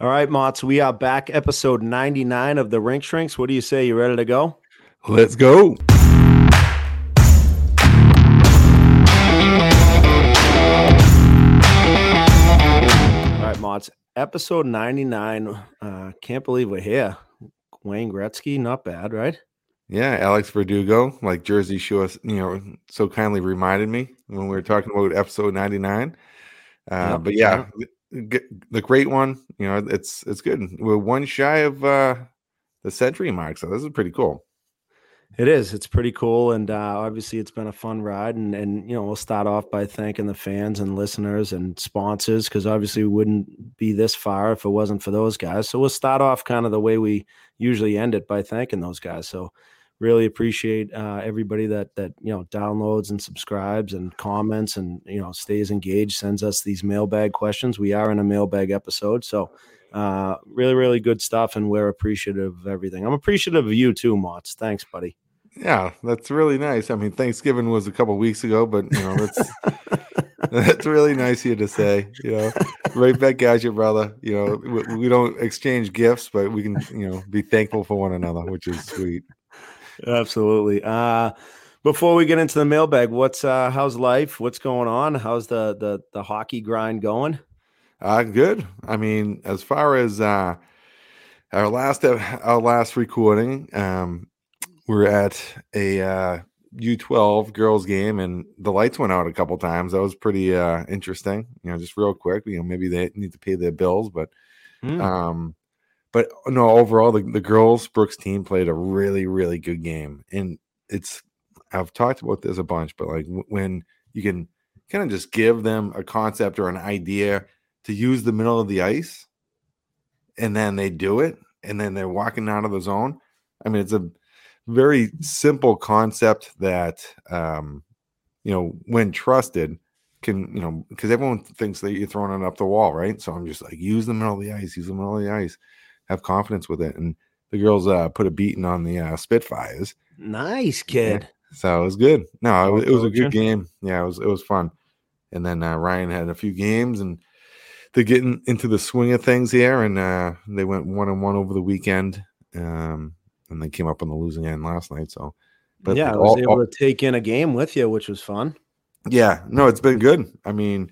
All right, Motts, we are back, episode 99 of the Rink Shrinks. What do you say? You ready to go? Let's go. All right, Motts, episode 99. Uh, can't believe we're here. Wayne Gretzky, not bad, right? Yeah, Alex Verdugo, like Jersey Shore, you know, so kindly reminded me when we were talking about episode 99. Uh, Yep, but yeah, the great one, you know, it's it's good. We're one shy of uh the century mark, so this is pretty cool. It is. It's pretty cool, and uh, obviously, it's been a fun ride. And and you know, we'll start off by thanking the fans and listeners and sponsors because obviously we wouldn't be this far if it wasn't for those guys. So we'll start off kind of the way we usually end it by thanking those guys. So really appreciate uh, everybody that that you know downloads and subscribes and comments and you know stays engaged, sends us these mailbag questions. We are in a mailbag episode, so. Uh, really, really good stuff, and we're appreciative of everything. I'm appreciative of you too, Motts. Thanks, buddy. Yeah, that's really nice. I mean, Thanksgiving was a couple weeks ago, but you know, that's that's really nice of you to say. You know, right back at you, brother. You know, we, we don't exchange gifts, but we can, you know, be thankful for one another, which is sweet. Absolutely. Uh before we get into the mailbag, what's uh how's life? What's going on? How's the the the hockey grind going? Uh good. I mean, as far as uh our last our last recording, um we're at a uh U12 girls game and the lights went out a couple times. That was pretty uh interesting. You know, just real quick, you know, maybe they need to pay their bills, but Hmm. um but no, overall the, the girls Brooks team played a really, really good game. And it's I've talked about this a bunch, but like when you can kind of just give them a concept or an idea to use the middle of the ice and then they do it and then they're walking out of the zone. I mean, it's a very simple concept that um, you know, when trusted, can you know, because everyone thinks that you're throwing it up the wall, right? So I'm just like, use the middle of the ice, use the middle of the ice, have confidence with it. And the girls uh, put a beating on the uh, Spitfires, Nice kid. so it was good. No, it was, it was a good game. Yeah, it was it was fun. And then uh, Ryan had a few games, and they're getting into the swing of things here, and uh, they went one and one over the weekend, um, and they came up on the losing end last night. So, but yeah, I was all- able all- to take in a game with you, which was fun. yeah, no, it's been good. I mean,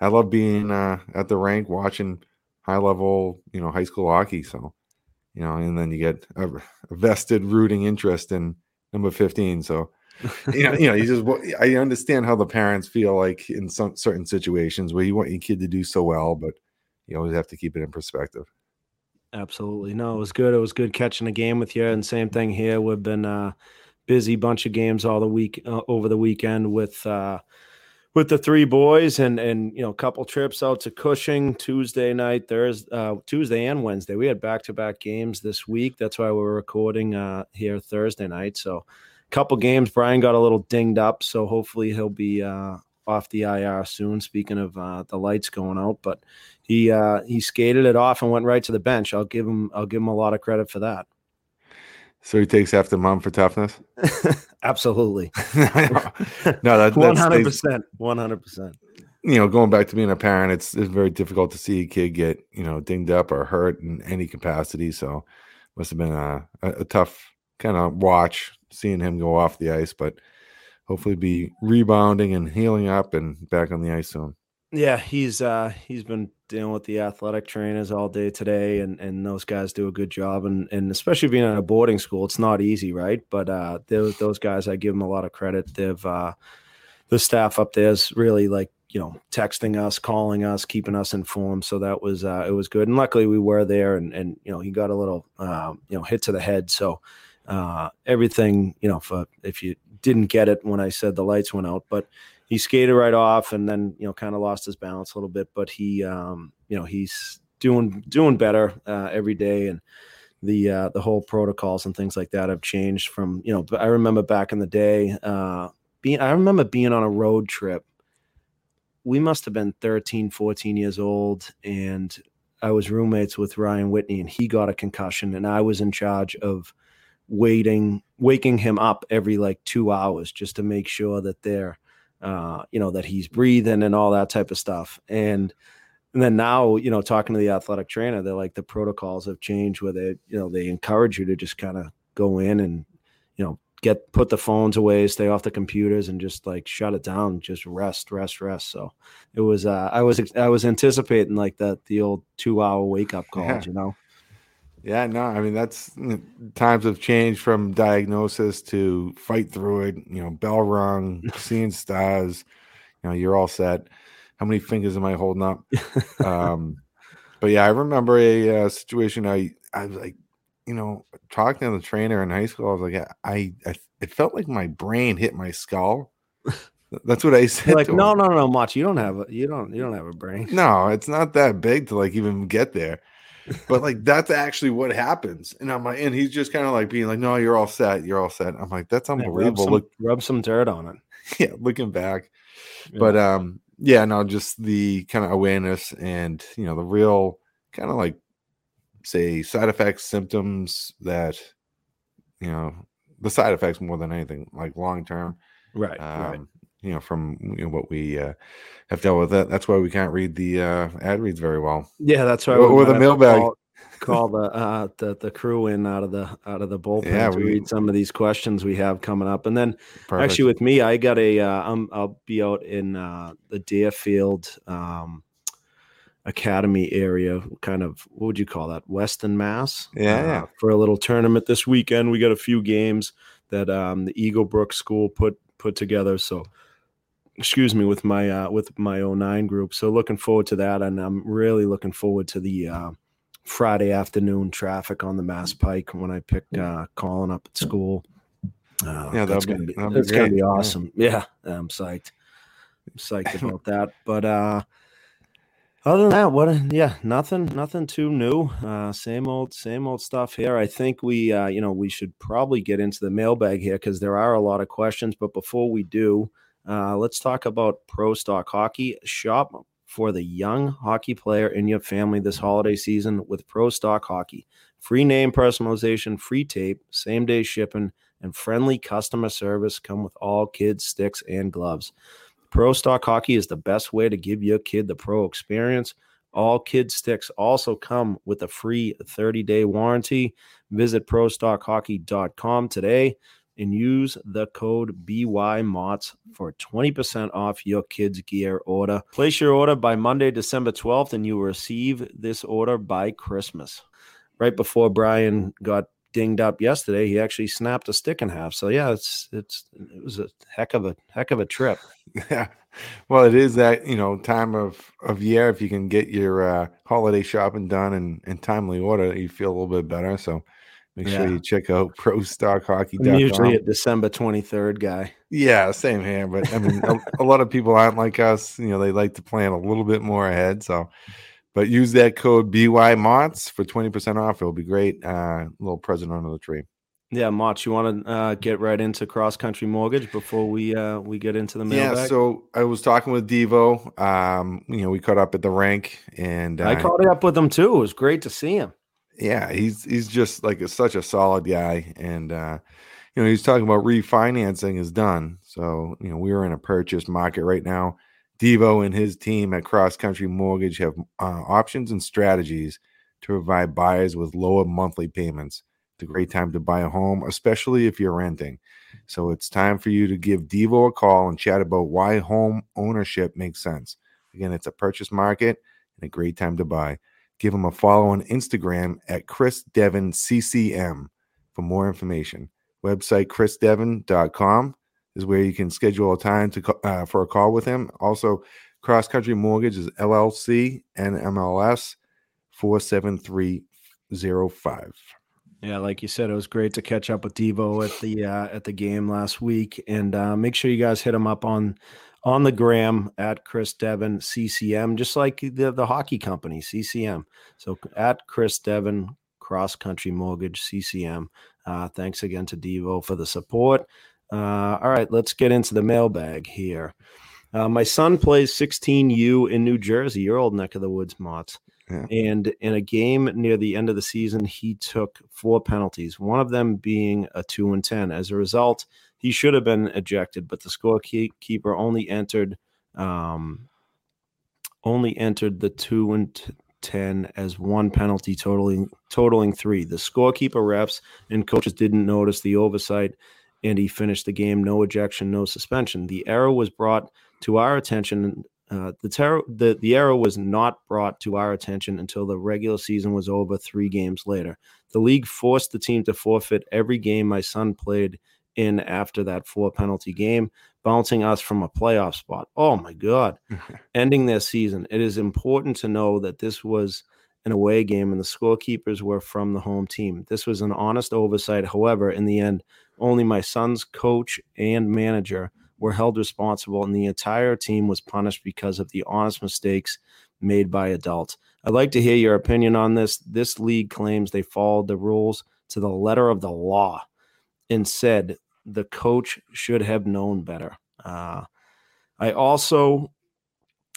I love being uh, at the rink watching high level, you know, high school hockey. So, you know, and then you get a, a vested rooting interest in number 15. So, you know, you know, you just, I understand how the parents feel like in some certain situations where you want your kid to do so well, but you always have to keep it in perspective. Absolutely. No, it was good. It was good catching a game with you. And same thing here. We've been uh busy bunch of games all the week uh, over the weekend with uh with the three boys and and you know a couple trips out to Cushing Tuesday night, Thursday, uh, Tuesday and Wednesday. We had back to back games this week. That's why we're recording uh here Thursday night. So a couple games. Brian got a little dinged up, so hopefully he'll be uh off the IR soon. Speaking of uh, the lights going out, but he uh, he skated it off and went right to the bench. I'll give him I'll give him a lot of credit for that. So he takes after mom for toughness. Absolutely, no, that, that's hundred percent, one hundred percent. you know, going back to being a parent, it's it's very difficult to see a kid get you know dinged up or hurt in any capacity. So must have been a, a, a tough kind of watch seeing him go off the ice, but hopefully be rebounding and healing up and back on the ice soon. Yeah, he's uh he's been dealing with the athletic trainers all day today and and those guys do a good job and and especially being at a boarding school, it's not easy, right? But uh those those guys I give them a lot of credit. They've uh the staff up there is really like you know texting us calling us keeping us informed so that was uh it was good and luckily we were there and and you know he got a little um you know hit to the head so uh everything you know for if you didn't get it when i said the lights went out but he skated right off and then you know kind of lost his balance a little bit but he um you know he's doing doing better uh every day. And the uh the whole protocols and things like that have changed from you know i remember back in the day uh being i remember being on a road trip. We must have been 13 14 years old and i was roommates with ryan whitney and he got a concussion and i was in charge of waiting waking him up every like two hours just to make sure that they're uh you know that he's breathing and all that type of stuff and and then now, you know, talking to the athletic trainer, they're like the protocols have changed where they, you know, they encourage you to just kind of go in and, you know, get put the phones away, stay off the computers, and just like shut it down, just rest, rest, rest. So it was, uh, I was, I was anticipating like that the old two hour wake up call, yeah. you know. Yeah, no, I mean that's times have changed from diagnosis to fight through it. You know, bell rung, seeing stars. You know, you're all set how many fingers am I holding up? um, but yeah, I remember a uh, situation. I I was like, you know, talking to the trainer in high school. I was like, I, I it felt like my brain hit my skull. That's what I said. You're like, no, him. no, no, Mach, you don't have a, you don't, you don't have a brain. No, it's not that big to like even get there. But like that's actually what happens. And I'm like, and he's just kind of like being like, no, you're all set, you're all set. I'm like, that's unbelievable. Yeah, rub, some, Look, rub some dirt on it. Yeah, looking back. Yeah. But um, yeah, no, just the kind of awareness and you know the real kind of like say side effects, symptoms that you know the side effects more than anything, like long term, right? Um, right. You know, from you know, what we uh, have dealt with. That that's why we can't read the uh, ad reads very well. Yeah, that's why. Or, or the mailbag. Call, call the uh the, the crew in out of the out of the bullpen yeah, to we, read some of these questions we have coming up and then perfect. actually with me i got a uh I'm, i'll be out in uh the deerfield um academy area kind of what would you call that western mass yeah, uh, yeah. for a little tournament this weekend we got a few games that um the eagle brook school put put together so excuse me with my uh with my 09 group so looking forward to that and i'm really looking forward to the uh Friday afternoon traffic on the Mass Pike when I pick uh, Colin up at school. Uh, yeah, that's gonna be, that's gonna be awesome. Yeah. yeah, I'm psyched. I'm psyched about that. But uh, other than that, what? Yeah, nothing, nothing too new. Uh, same old, same old stuff here. I think we, uh, you know, we should probably get into the mailbag here because there are a lot of questions. But before we do, uh, let's talk about Pro Stock Hockey. Shop for the young hockey player in your family this holiday season with Pro Stock Hockey. Free name personalization, free tape, same day shipping, and friendly customer service come with all kids' sticks and gloves. Pro Stock Hockey is the best way to give your kid the pro experience. All kids sticks also come with a free 30 day warranty. Visit prostockhockey.com today and use the code BYMOTTS for 20% off your kids' gear order. Place your order by Monday, December 12th, and you will receive this order by Christmas. Right before Brian got dinged up yesterday, he actually snapped a stick in half. So yeah, it's it's it was a heck of a heck of a trip. Yeah. Well, it is that, you know, time of of year if you can get your uh holiday shopping done in, in timely order, you feel a little bit better. So Make yeah. sure you check out prostockhockey.com. I'm usually a December 23rd guy. Yeah, same here. But I mean, a, a, lot of people aren't like us. You know, they like to plan a little bit more ahead. So, but use that code BYMOTTS for 20% off. It'll be great. Uh, little present under the tree. Yeah, Mott, you want to uh, get right into cross country mortgage before we uh, we get into the mailbag? Yeah, so I was talking with Devo. Um, you know, we caught up at the rink, and uh, I caught up with him too. It was great to see him yeah, he's he's just like a, such a solid guy, and uh, you know he's talking about refinancing is done. So you know we are in a purchase market right now. Devo and his team at Cross Country Mortgage have uh, options and strategies to provide buyers with lower monthly payments. It's a great time to buy a home, especially if you're renting. So it's time for you to give Devo a call and chat about why home ownership makes sense. Again, it's a purchase market and a great time to buy. Give him a follow on Instagram at Chris Devon CCM for more information. Website chrisdevon.com is where you can schedule a time to uh, for a call with him. Also, Cross Country Mortgage is LLC and MLS 47305. Yeah, like you said, it was great to catch up with Devo at the uh, at the game last week, and uh, make sure you guys hit him up on on the gram at Chris Devon CCM, just like the, the hockey company, CCM. So at Chris Devon Cross Country Mortgage CCM. Uh, thanks again to Devo for the support. Uh, all right, let's get into the mailbag here. Uh, my son plays 16U in New Jersey, your old neck of the woods, Mott. Yeah. And in a game near the end of the season, he took four penalties, one of them being a two and 10. As a result, he should have been ejected, but the scorekeeper only entered um, only entered the two and t- 10 as one penalty totaling totaling 3. The scorekeeper refs and coaches didn't notice the oversight and he finished the game no ejection, no suspension. The error was brought to our attention uh, the, ter- the the error was not brought to our attention until the regular season was over three games later. The league forced the team to forfeit every game my son played in after that four penalty game, bouncing us from a playoff spot. Oh my God, ending their season. It is important to know that this was an away game and the scorekeepers were from the home team. This was an honest oversight. However, in the end, only my son's coach and manager were held responsible, and the entire team was punished because of the honest mistakes made by adults. I'd like to hear your opinion on this. This league claims they followed the rules to the letter of the law and said the coach should have known better. Uh, I also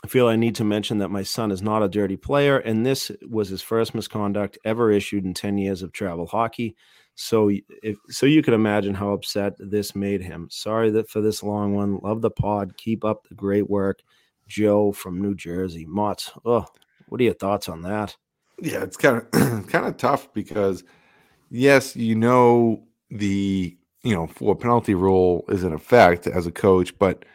feel I need to mention that my son is not a dirty player, and this was his first misconduct ever issued in 10 years of travel hockey. So if so you can imagine how upset this made him. Sorry that for this long one. Love the pod. Keep up the great work. Joe from New Jersey. Mott. Oh, what are your thoughts on that? Yeah, it's kind of kind of tough because yes, you know the you know four penalty rule is in effect as a coach, but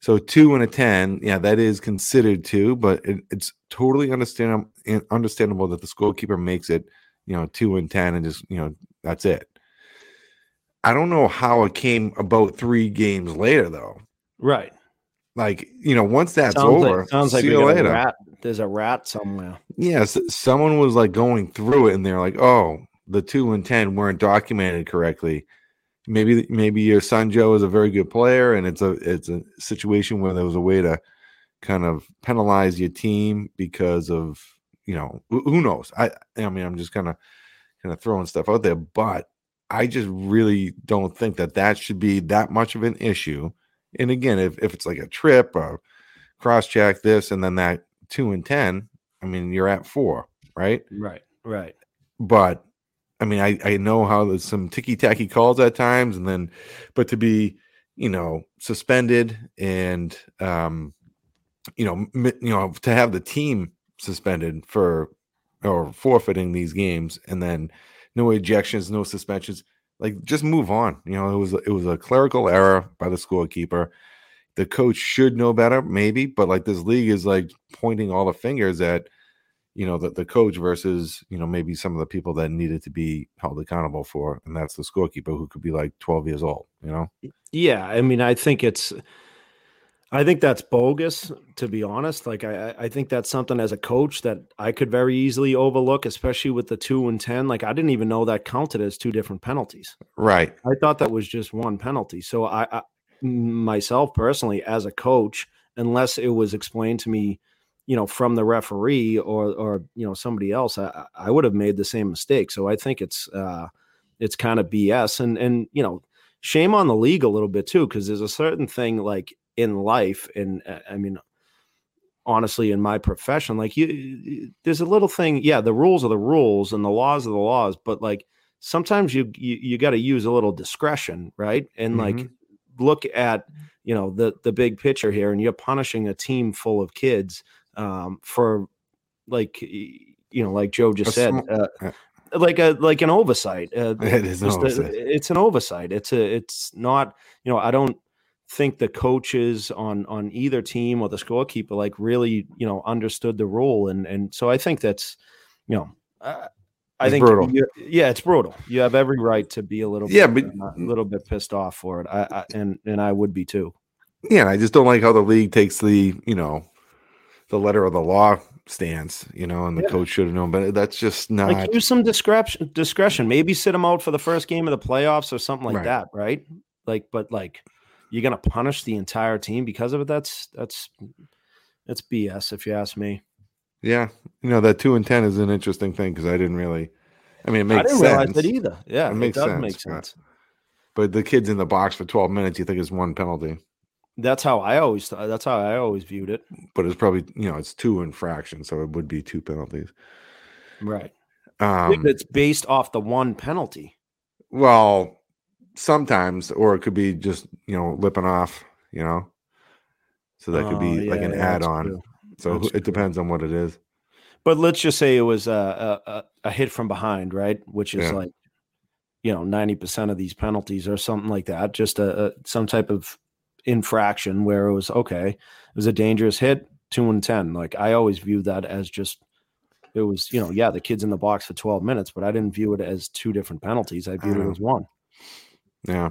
so two and a ten, yeah, that is considered two, but it, it's totally understandable understandable that the scorekeeper makes it you know two and ten and just you know that's it. I don't know how it came about three games later, though. Right. Like you know, once that's sounds over, like, sounds like see you later. A rat. There's a rat somewhere. Yes, someone was like going through it, and they're like, "Oh, the two and ten weren't documented correctly." Maybe, maybe your son Joe is a very good player, and it's a it's a situation where there was a way to kind of penalize your team because of you know who knows. I I mean, I'm just kind of kind of throwing stuff out there, but I just really don't think that that should be that much of an issue. And again, if, if it's like a trip or cross check this and then that two and 10, I mean, you're at four, right? Right, right. But I mean, I, I know how there's some ticky tacky calls at times, and then, but to be, you know, suspended and, um, you know, you know, to have the team suspended for or forfeiting these games and then no ejections, no suspensions. Like just move on. You know, it was it was a clerical error by the scorekeeper. The coach should know better, maybe, but like this league is like pointing all the fingers at you know the, the coach versus you know maybe some of the people that needed to be held accountable for and that's the scorekeeper who could be like 12 years old you know yeah i mean i think it's I think that's bogus, to be honest. Like I, I think that's something as a coach that I could very easily overlook, especially with the two and ten. Like I didn't even know that counted as two different penalties. Right. I thought that was just one penalty. So I, I myself personally, as a coach, unless it was explained to me, you know, from the referee or or you know somebody else, I, I would have made the same mistake. So I think it's uh, it's kind of BS. And and you know, shame on the league a little bit too, because there's a certain thing like in life and uh, i mean honestly in my profession like you there's a little thing yeah the rules are the rules and the laws are the laws but like sometimes you you, you got to use a little discretion right and mm-hmm. like look at you know the the big picture here and you're punishing a team full of kids um, for like you know like joe just said uh, like a like an oversight uh, it is an oversight. A, it's an oversight it's a it's not you know i don't think the coaches on on either team or the scorekeeper like really you know understood the rule and and so I think that's you know uh, I it's think yeah it's brutal. You have every right to be a little yeah, bit, but a little bit pissed off for it. I, I and and I would be too. Yeah, I just don't like how the league takes the you know the letter of the law stance, you know, and the yeah. coach should have known, but that's just not like use some discretion. Discretion, maybe sit him out for the first game of the playoffs or something like right. that, right? Like, but like you're to punish the entire team because of it. That's that's that's BS if you ask me. Yeah, you know that two and ten is an interesting thing because I didn't really. I mean, it makes I didn't sense. realize it either. Yeah, it makes it sense. Make sense. But, but the kid's in the box for twelve minutes. You think it's one penalty? That's how I always. That's how I always viewed it. But it's probably you know it's two infractions, so it would be two penalties. Right. Um, it's based off the one penalty. Well, sometimes, or it could be just you know lipping off, you know. So that could be oh, yeah, like an yeah, add-on. So That's it depends on what it is. But let's just say it was a a, a hit from behind, right? Which is Yeah. like, you know, ninety percent of these penalties or something like that. Just a, a some type of infraction where it was okay. It was a dangerous hit, two and ten. Like I always view that as just. It was, you know, yeah, the kid's in the box for 12 minutes, but I didn't view it as two different penalties. I viewed it Uh, as one. Yeah.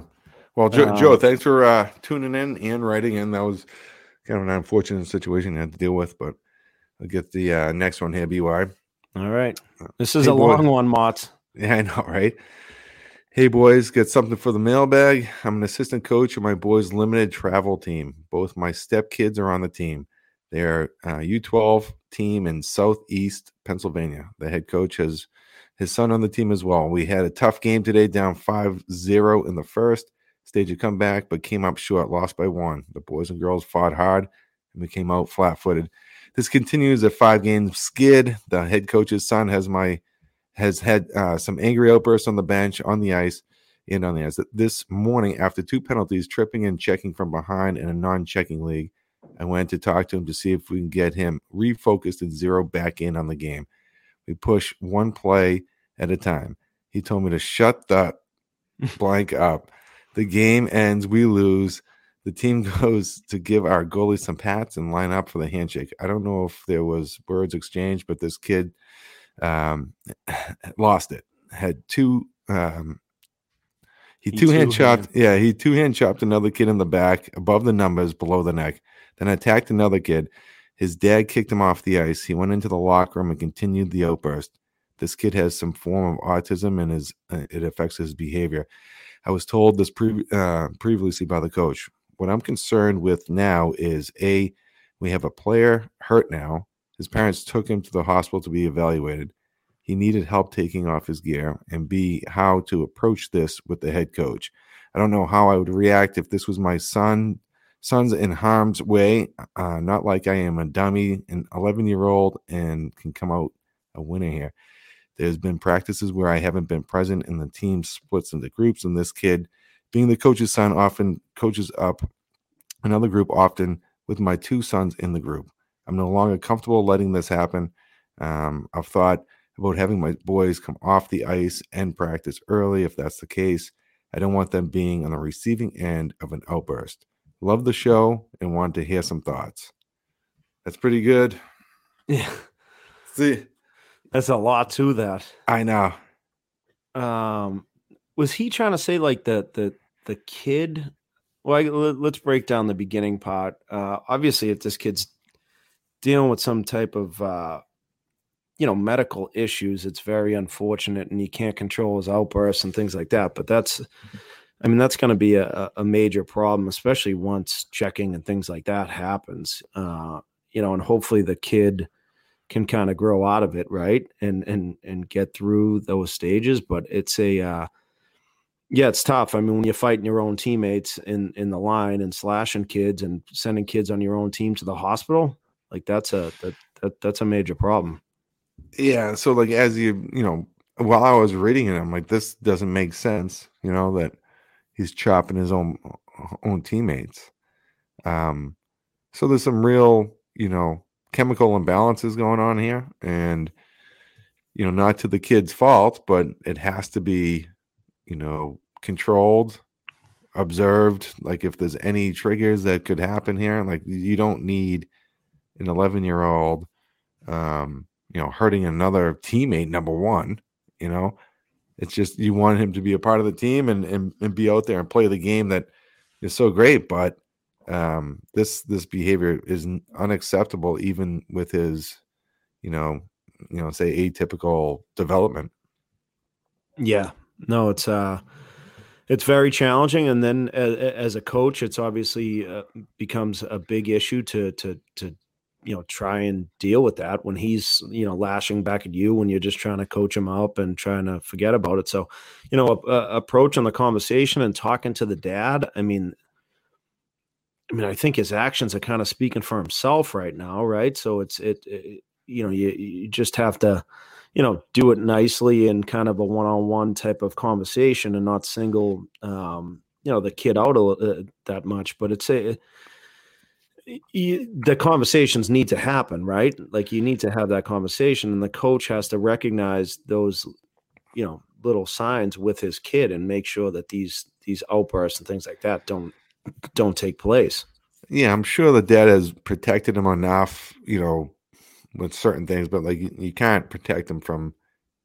Well, Joe, Joe Um, thanks for uh, tuning in and writing in. That was kind of an unfortunate situation I had to deal with, but I'll get the uh, next one here, BY. All right. This is Hey, a boy. long one, Mott. Yeah, I know, right? Hey, boys, get something for the mailbag. I'm an assistant coach of my boys' limited travel team. Both my stepkids are on the team. They're uh, U12 team in Southeast Pennsylvania. The head coach has his son on the team as well. We had a tough game today, down 5 0 in the first. Stage a comeback, but came up short, lost by one. The boys and girls fought hard, and we came out flat footed. This continues a five game skid. The head coach's son has my has had uh, some angry outbursts on the bench, on the ice, and on the ice. This morning, after two penalties, tripping and checking from behind in a non-checking league, I went to talk to him to see if we can get him refocused and zero back in on the game. We push one play at a time. He told me to shut the blank up. The game ends, we lose. The team goes to give our goalie some pats and line up for the handshake. I don't know if there was words exchanged, but this kid um, lost it. Had two. Um, he, He two hand chopped. Yeah, he two hand chopped another kid in the back, above the numbers, below the neck. Then attacked another kid. His dad kicked him off the ice. He went into the locker room and continued the outburst. This kid has some form of autism and is uh, it affects his behavior. I was told this pre- uh, previously by the coach. What I'm concerned with now is a we have a player hurt now. His parents took him to the hospital to be evaluated. He needed help taking off his gear, and B, how to approach this with the head coach. I don't know how I would react if this was my son, son's in harm's way. Uh, not like I am a dummy, an 11 year old, and can come out a winner here. There's been practices where I haven't been present, and the team splits into groups. And this kid, being the coach's son, often coaches up another group, often with my two sons in the group. I'm no longer comfortable letting this happen. Um, I've thought about having my boys come off the ice and practice early if that's the case. I don't want them being on the receiving end of an outburst. Love the show and want to hear some thoughts. That's pretty good. Yeah. See, That's a lot to that. I know. um was he trying to say like the the the kid well I, let, let's break down the beginning part uh obviously if this kid's dealing with some type of uh you know medical issues it's very unfortunate and he can't control his outbursts and things like that but that's i mean that's going to be a, a major problem especially once checking and things like that happens uh you know and hopefully the kid can kind of grow out of it right and and and get through those stages but it's a uh yeah it's tough. I mean when you're fighting your own teammates in in the line and slashing kids and sending kids on your own team to the hospital like that's a that, that that's a major problem Yeah. So, like, as you, you know, while I was reading it, I'm like, this doesn't make sense, you know, that he's chopping his own own teammates. Um, so there's some real, you know, chemical imbalances going on here, and you know, not to the kid's fault, but it has to be, you know, controlled, observed. Like if there's any triggers that could happen here, like you don't need an 11 year old, um, you know, hurting another teammate. Number one, you know, it's just you want him to be a part of the team and and, and be out there and play the game that is so great, but um this this behavior is unacceptable even with his you know you know say atypical development yeah no it's uh it's very challenging and then as, as a coach it's obviously uh, becomes a big issue to to to you know try and deal with that when he's you know lashing back at you when you're just trying to coach him up and trying to forget about it. So you know a, a approach on the conversation and talking to the dad i mean i mean i think his actions are kind of speaking for himself right now right? So it's it, it you know you, you just have to you know do it nicely in kind of a one-on-one type of conversation and not single um you know the kid out a, uh, that much. But it's a you, the conversations need to happen, right? Like you need to have that conversation, and the coach has to recognize those, you know, little signs with his kid and make sure that these these outbursts and things like that don't don't take place. Yeah, I'm sure the dad has protected him enough, you know, with certain things, but like you, you can't protect him from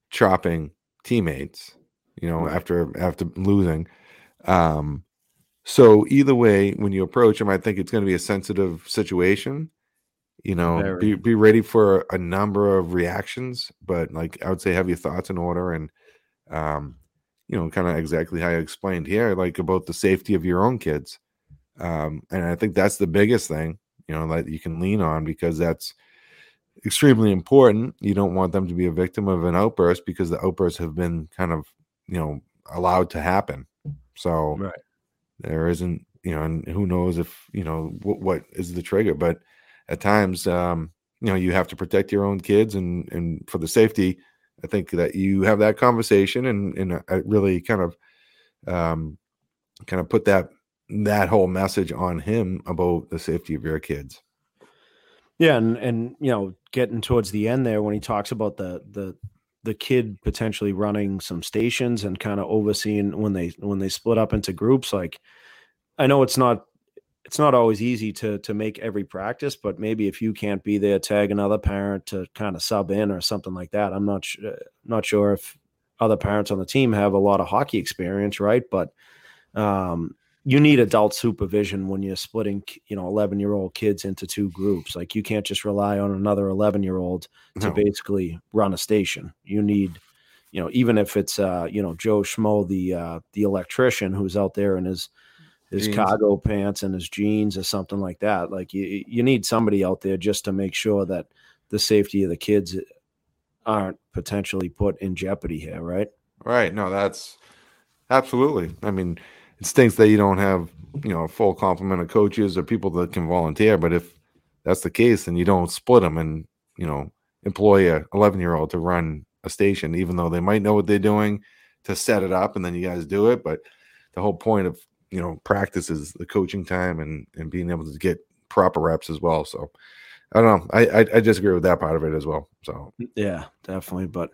chopping teammates, you know, right. after after losing. Um, so either way, when you approach him, I think it's going to be a sensitive situation. You know, be be ready for a number of reactions, but like I would say, have your thoughts in order and, um, you know, kind of exactly how I explained here, like about the safety of your own kids. Um, and I think that's the biggest thing, you know, that you can lean on because that's extremely important. You don't want them to be a victim of an outburst because the outbursts have been kind of, you know, allowed to happen. So right. There isn't, you know, and who knows if, you know, what, what is the trigger, but at times, um, you know, you have to protect your own kids and, and for the safety, I think that you have that conversation and, and I really kind of, um, kind of put that, that whole message on him about the safety of your kids. Yeah, and and you know, getting towards the end there when he talks about the the the kid potentially running some stations and kind of overseeing when they when they split up into groups like I know it's not it's not always easy to to make every practice, but maybe if you can't be there, tag another parent to kind of sub in or something like that. I'm not sh- not sure if other parents on the team have a lot of hockey experience, right? But um, you need adult supervision when you're splitting you know 11 year old kids into two groups. Like you can't just rely on another 11 year old to no. basically run a station. You need you know even if it's uh you know joe schmo the uh the electrician who's out there in his his jeans. cargo pants and his jeans or something like that like you you need somebody out there just to make sure that the safety of the kids aren't potentially put in jeopardy here right? Right. No that's absolutely. I mean it stinks that you don't have you know a full complement of coaches or people that can volunteer. But if that's the case, then you don't split them and you know employ a 11 year old to run a station, even though they might know what they're doing to set it up, and then you guys do it. But the whole point of you know practice is the coaching time and and being able to get proper reps as well. So I don't know. I, I, I disagree with that part of it as well. So yeah, definitely. But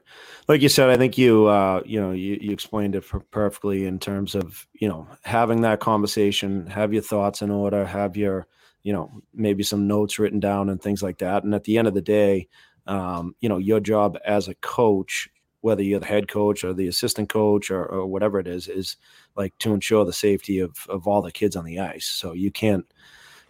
like you said, I think you uh you know you, you explained it perfectly in terms of you know having that conversation, have your thoughts in order, have your you know maybe some notes written down and things like that. And at the end of the day, um, you know your job as a coach, whether you're the head coach or the assistant coach or, or whatever it is, is like to ensure the safety of of all the kids on the ice. So you can't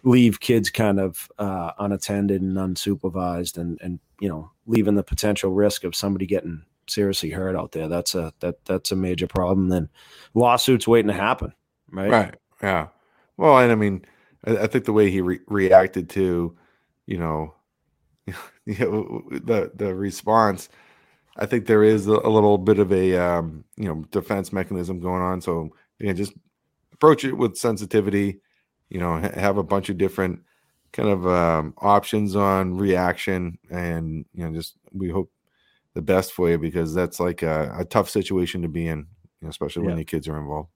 leave kids kind of uh, unattended and unsupervised and and you know leaving the potential risk of somebody getting seriously hurt out there that's a that that's a major problem then lawsuits waiting to happen right? Right yeah. Well and i mean i, I think the way he re- reacted to you know the the response i think there is a, little bit of a um, you know defense mechanism going on. So you know just approach it with sensitivity you know have a bunch of different kind of um, options on reaction and you know just we hope the best for you because that's like a, a tough situation to be in you know, especially yeah. when your kids are involved.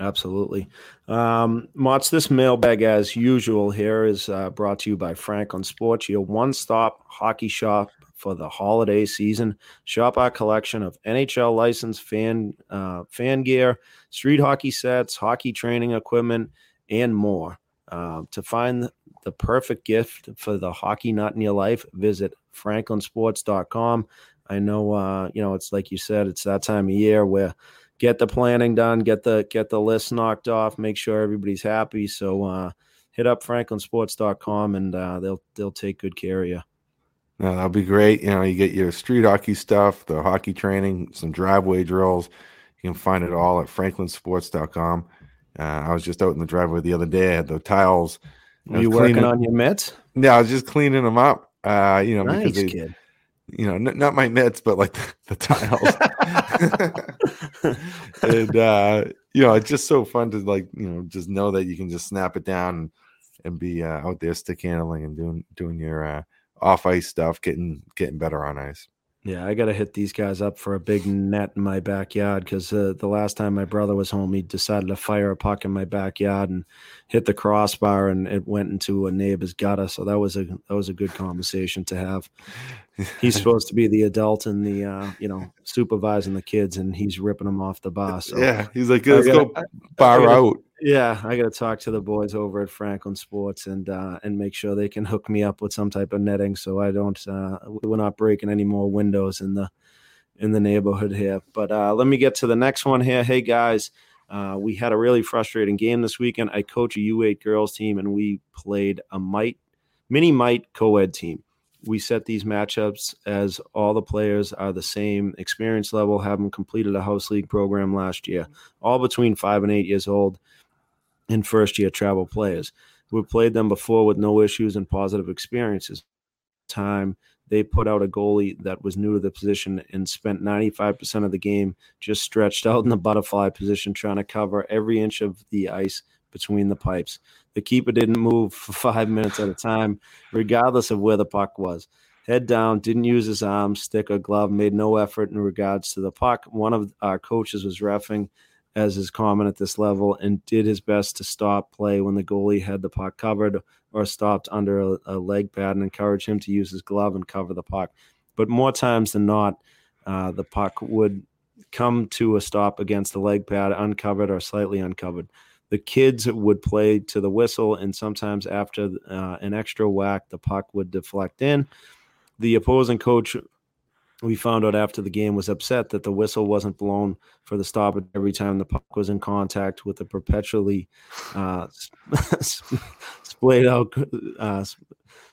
Absolutely. Um Motts, this mailbag as usual here is uh, brought to you by franklin sports your one-stop hockey shop for the holiday season. Shop our collection of nhl licensed fan uh, fan gear street hockey sets hockey training equipment and more. Uh, to find the perfect gift for the hockey nut in your life, visit franklinsports.com. I know, uh, you know, it's like you said, it's that time of year where get the planning done, get the get the list knocked off, make sure everybody's happy. So uh, hit up franklinsports.com and uh, they'll they'll take good care of you. No, that'll be great. You know, you get your street hockey stuff, the hockey training, some driveway drills. You can find it all at franklinsports.com. Uh, I was just out in the driveway the other day. I had the tiles. Were you working on your mitts? Yeah, I was just cleaning them up. Uh, you know, nice because they, kid. You know, n- not my mitts, but like the, the tiles. and uh, you know, it's just so fun to like, you know, just know that you can just snap it down and, and be uh, out there stick handling and doing doing your uh, off ice stuff, getting getting better on ice. Yeah, I got to hit these guys up for a big net in my backyard because uh, the last time my brother was home, he decided to fire a puck in my backyard and hit the crossbar, and it went into a neighbor's gutter. So that was a that was a good conversation to have. He's supposed to be the adult and the uh, you know supervising the kids, and he's ripping them off the bar. So yeah, he's like, let's gotta, go bar gotta, out. Yeah, I got to talk to the boys over at Franklin Sports and uh, and make sure they can hook me up with some type of netting so I don't uh, we're not breaking any more windows in the in the neighborhood here. But uh, let me get to the next one here. Hey guys, uh, we had a really frustrating game this weekend. I coach a U8 girls team and we played a might mini might co-ed team. We set these matchups as all the players are the same experience level, having completed a house league program last year, all between five and eight years old and first year travel players. We've played them before with no issues and positive experiences. Time they put out a goalie that was new to the position and spent 95% of the game just stretched out in the butterfly position, trying to cover every inch of the ice between the pipes. The keeper didn't move for five minutes at a time, regardless of where the puck was. Head down, didn't use his arm, stick, or glove, made no effort in regards to the puck. One of our coaches was refing as is common at this level, and did his best to stop play when the goalie had the puck covered or stopped under a, a leg pad and encourage him to use his glove and cover the puck. But more times than not, uh, the puck would come to a stop against the leg pad, uncovered or slightly uncovered. The kids would play to the whistle, and sometimes after uh, an extra whack, the puck would deflect in. The opposing coach we found out after the game was upset that the whistle wasn't blown for the stop every time the puck was in contact with a perpetually uh, splayed out, uh,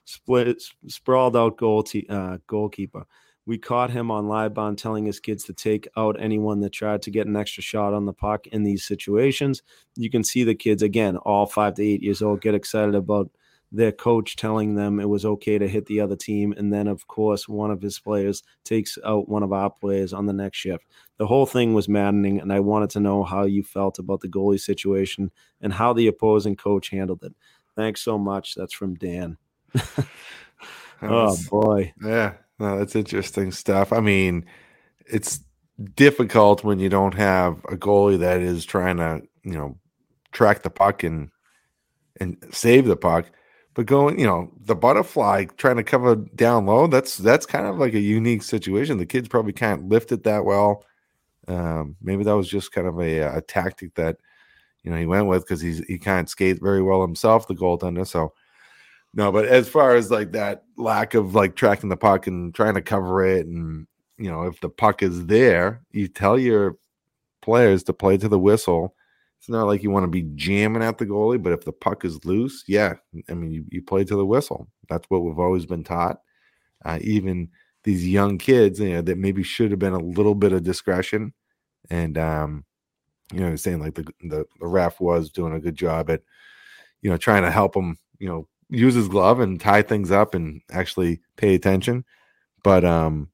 split, sprawled out goal te- uh, goalkeeper. We caught him on live bond telling his kids to take out anyone that tried to get an extra shot on the puck in these situations. You can see the kids again, all five to eight years old, get excited about their coach telling them it was okay to hit the other team. And then, of course, one of his players takes out one of our players on the next shift. The whole thing was maddening. And I wanted to know how you felt about the goalie situation and how the opposing coach handled it. Thanks so much. That's from Dan. oh, boy. Yeah. No, that's interesting stuff. I mean, it's difficult when you don't have a goalie that is trying to, you know, track the puck and and save the puck but going, you know, the butterfly trying to cover down low, that's that's kind of like a unique situation. The kids probably can't lift it that well. Um, maybe that was just kind of a, a tactic that you know he went with because he's he can't skate very well himself, the goaltender. So no, but as far as like that lack of like tracking the puck and trying to cover it, and you know, if the puck is there, you tell your players to play to the whistle it's not like you want to be jamming at the goalie, but if the puck is loose, yeah, I mean, you, you play to the whistle. That's what we've always been taught. Uh, even these young kids, you know, that maybe should have been a little bit of discretion, and um, you know, saying like the, the the ref was doing a good job at, you know, trying to help them, you know, use his glove and tie things up and actually pay attention. But um,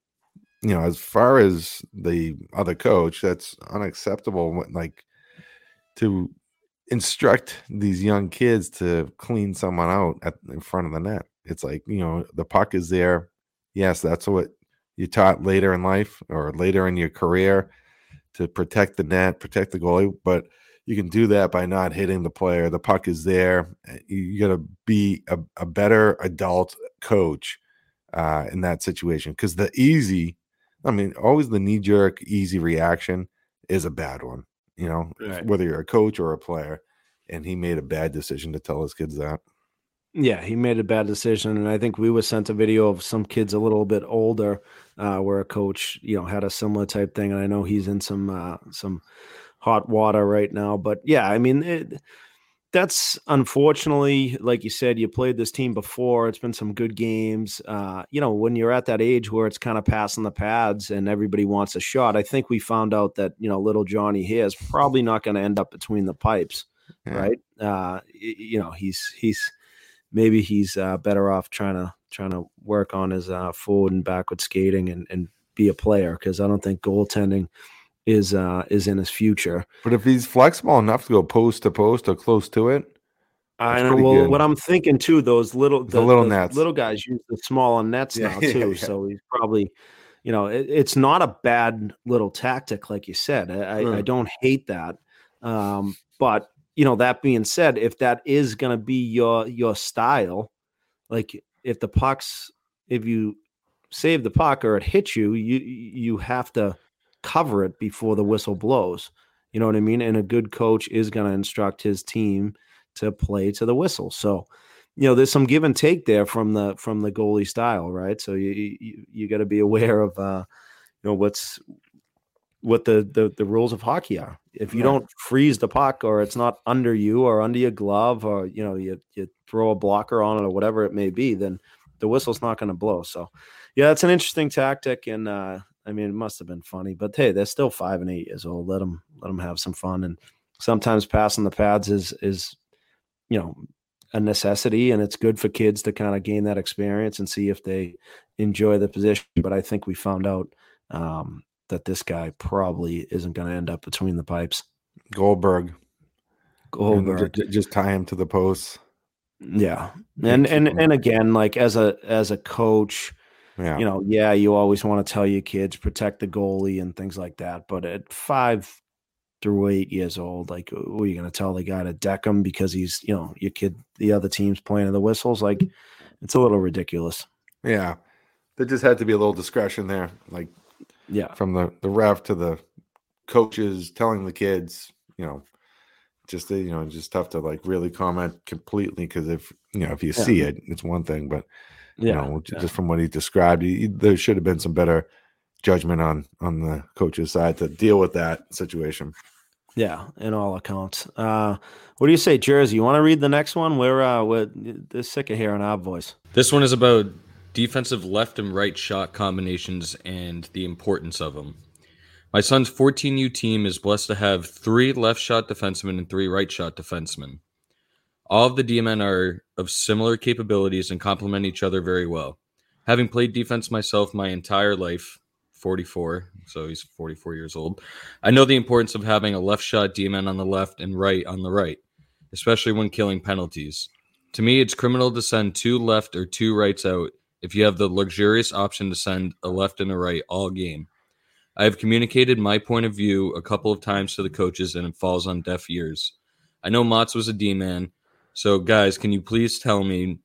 you know, as far as the other coach, that's unacceptable. Like to instruct these young kids to clean someone out at in front of the net. It's like, you know, the puck is there. Yes, that's what you taught later in life or later in your career to protect the net, protect the goalie, but you can do that by not hitting the player. The puck is there. Eh, you got to be a, a, better adult coach uh, in that situation because the easy, I mean, always the knee jerk, easy reaction is a bad one you know, right. whether you're a coach or a player. And he made a bad decision to tell his kids that. Yeah, he made a bad decision, and I think we were sent a video of some kids a little bit older, uh, where a coach, you know, had a similar type thing, and I know he's in some uh, some hot water right now. But yeah, I mean, it, that's unfortunately, like you said, you played this team before. It's been some good games. Uh, you know, when you're at that age where it's kind of passing the pads and everybody wants a shot, I think we found out that you know little Johnny here is probably not going to end up between the pipes, yeah. right? Uh, you know, he's he's maybe he's uh, better off trying to trying to work on his uh, forward and backward skating and and be a player because I don't think goaltending is uh is in his future. But if he's flexible enough to go post to post or close to it, I know. Well, good. what I'm thinking too, those little the, the little nets, little guys use the smaller nets yeah, now too. Yeah, yeah. So he's probably you know, it, it's not a bad little tactic, like you said. I, mm. I don't hate that. Um, but you know, that being said, if that is going to be your your style, like if the pucks, if you save the puck or it hits you, you you have to cover it before the whistle blows. You know what I mean? And a good coach is going to instruct his team to play to the whistle. So, you know, there's some give and take there from the from the goalie style, right? So you you, you got to be aware of uh, you know what's what the, the the rules of hockey are. If you don't freeze the puck or it's not under you or under your glove or you know you you throw a blocker on it or whatever it may be, then the whistle's not going to blow. So, yeah, that's an interesting tactic, and uh, I mean, it must have been funny, but hey, they're still five and eight years old. Let them let them have some fun, and sometimes passing the pads is is you know a necessity, and it's good for kids to kind of gain that experience and see if they enjoy the position. But I think we found out um, that this guy probably isn't going to end up between the pipes. Goldberg. Goldberg. Just, just tie him to the posts. Yeah. And and and again, like as a as a coach, yeah. you know, yeah, you always want to tell your kids protect the goalie and things like that. But at five through eight years old, like, what are you going to tell the guy to deck him because he's, you know, your kid, the other team's playing in the whistles? Like, it's a little ridiculous. Yeah. There just had to be a little discretion there. Like, yeah. From the, the ref to the coaches telling the kids, you know, just you know, just tough to like really comment completely because if you know if you yeah. see it, it's one thing, but you yeah, know, just from what he described, he, there should have been some better judgment on on the coach's side to deal with that situation. Yeah, in all accounts. Uh, what do you say, Jersey? You want to read the next one? We're uh, we're, they're sick of hearing our voice. This one is about defensive left and right shot combinations and the importance of them. My son's 14U team is blessed to have three left shot defensemen and three right shot defensemen. All of the D-men are of similar capabilities and complement each other very well. Having played defense myself my entire life, 44, so he's 44 years old, I know the importance of having a left shot D-man on the left and right on the right, especially when killing penalties. To me, it's criminal to send two left or two rights out if you have the luxurious option to send a left and a right all game. I have communicated my point of view a couple of times to the coaches and it falls on deaf ears. I know Motts was a D man, so guys, can you please tell me,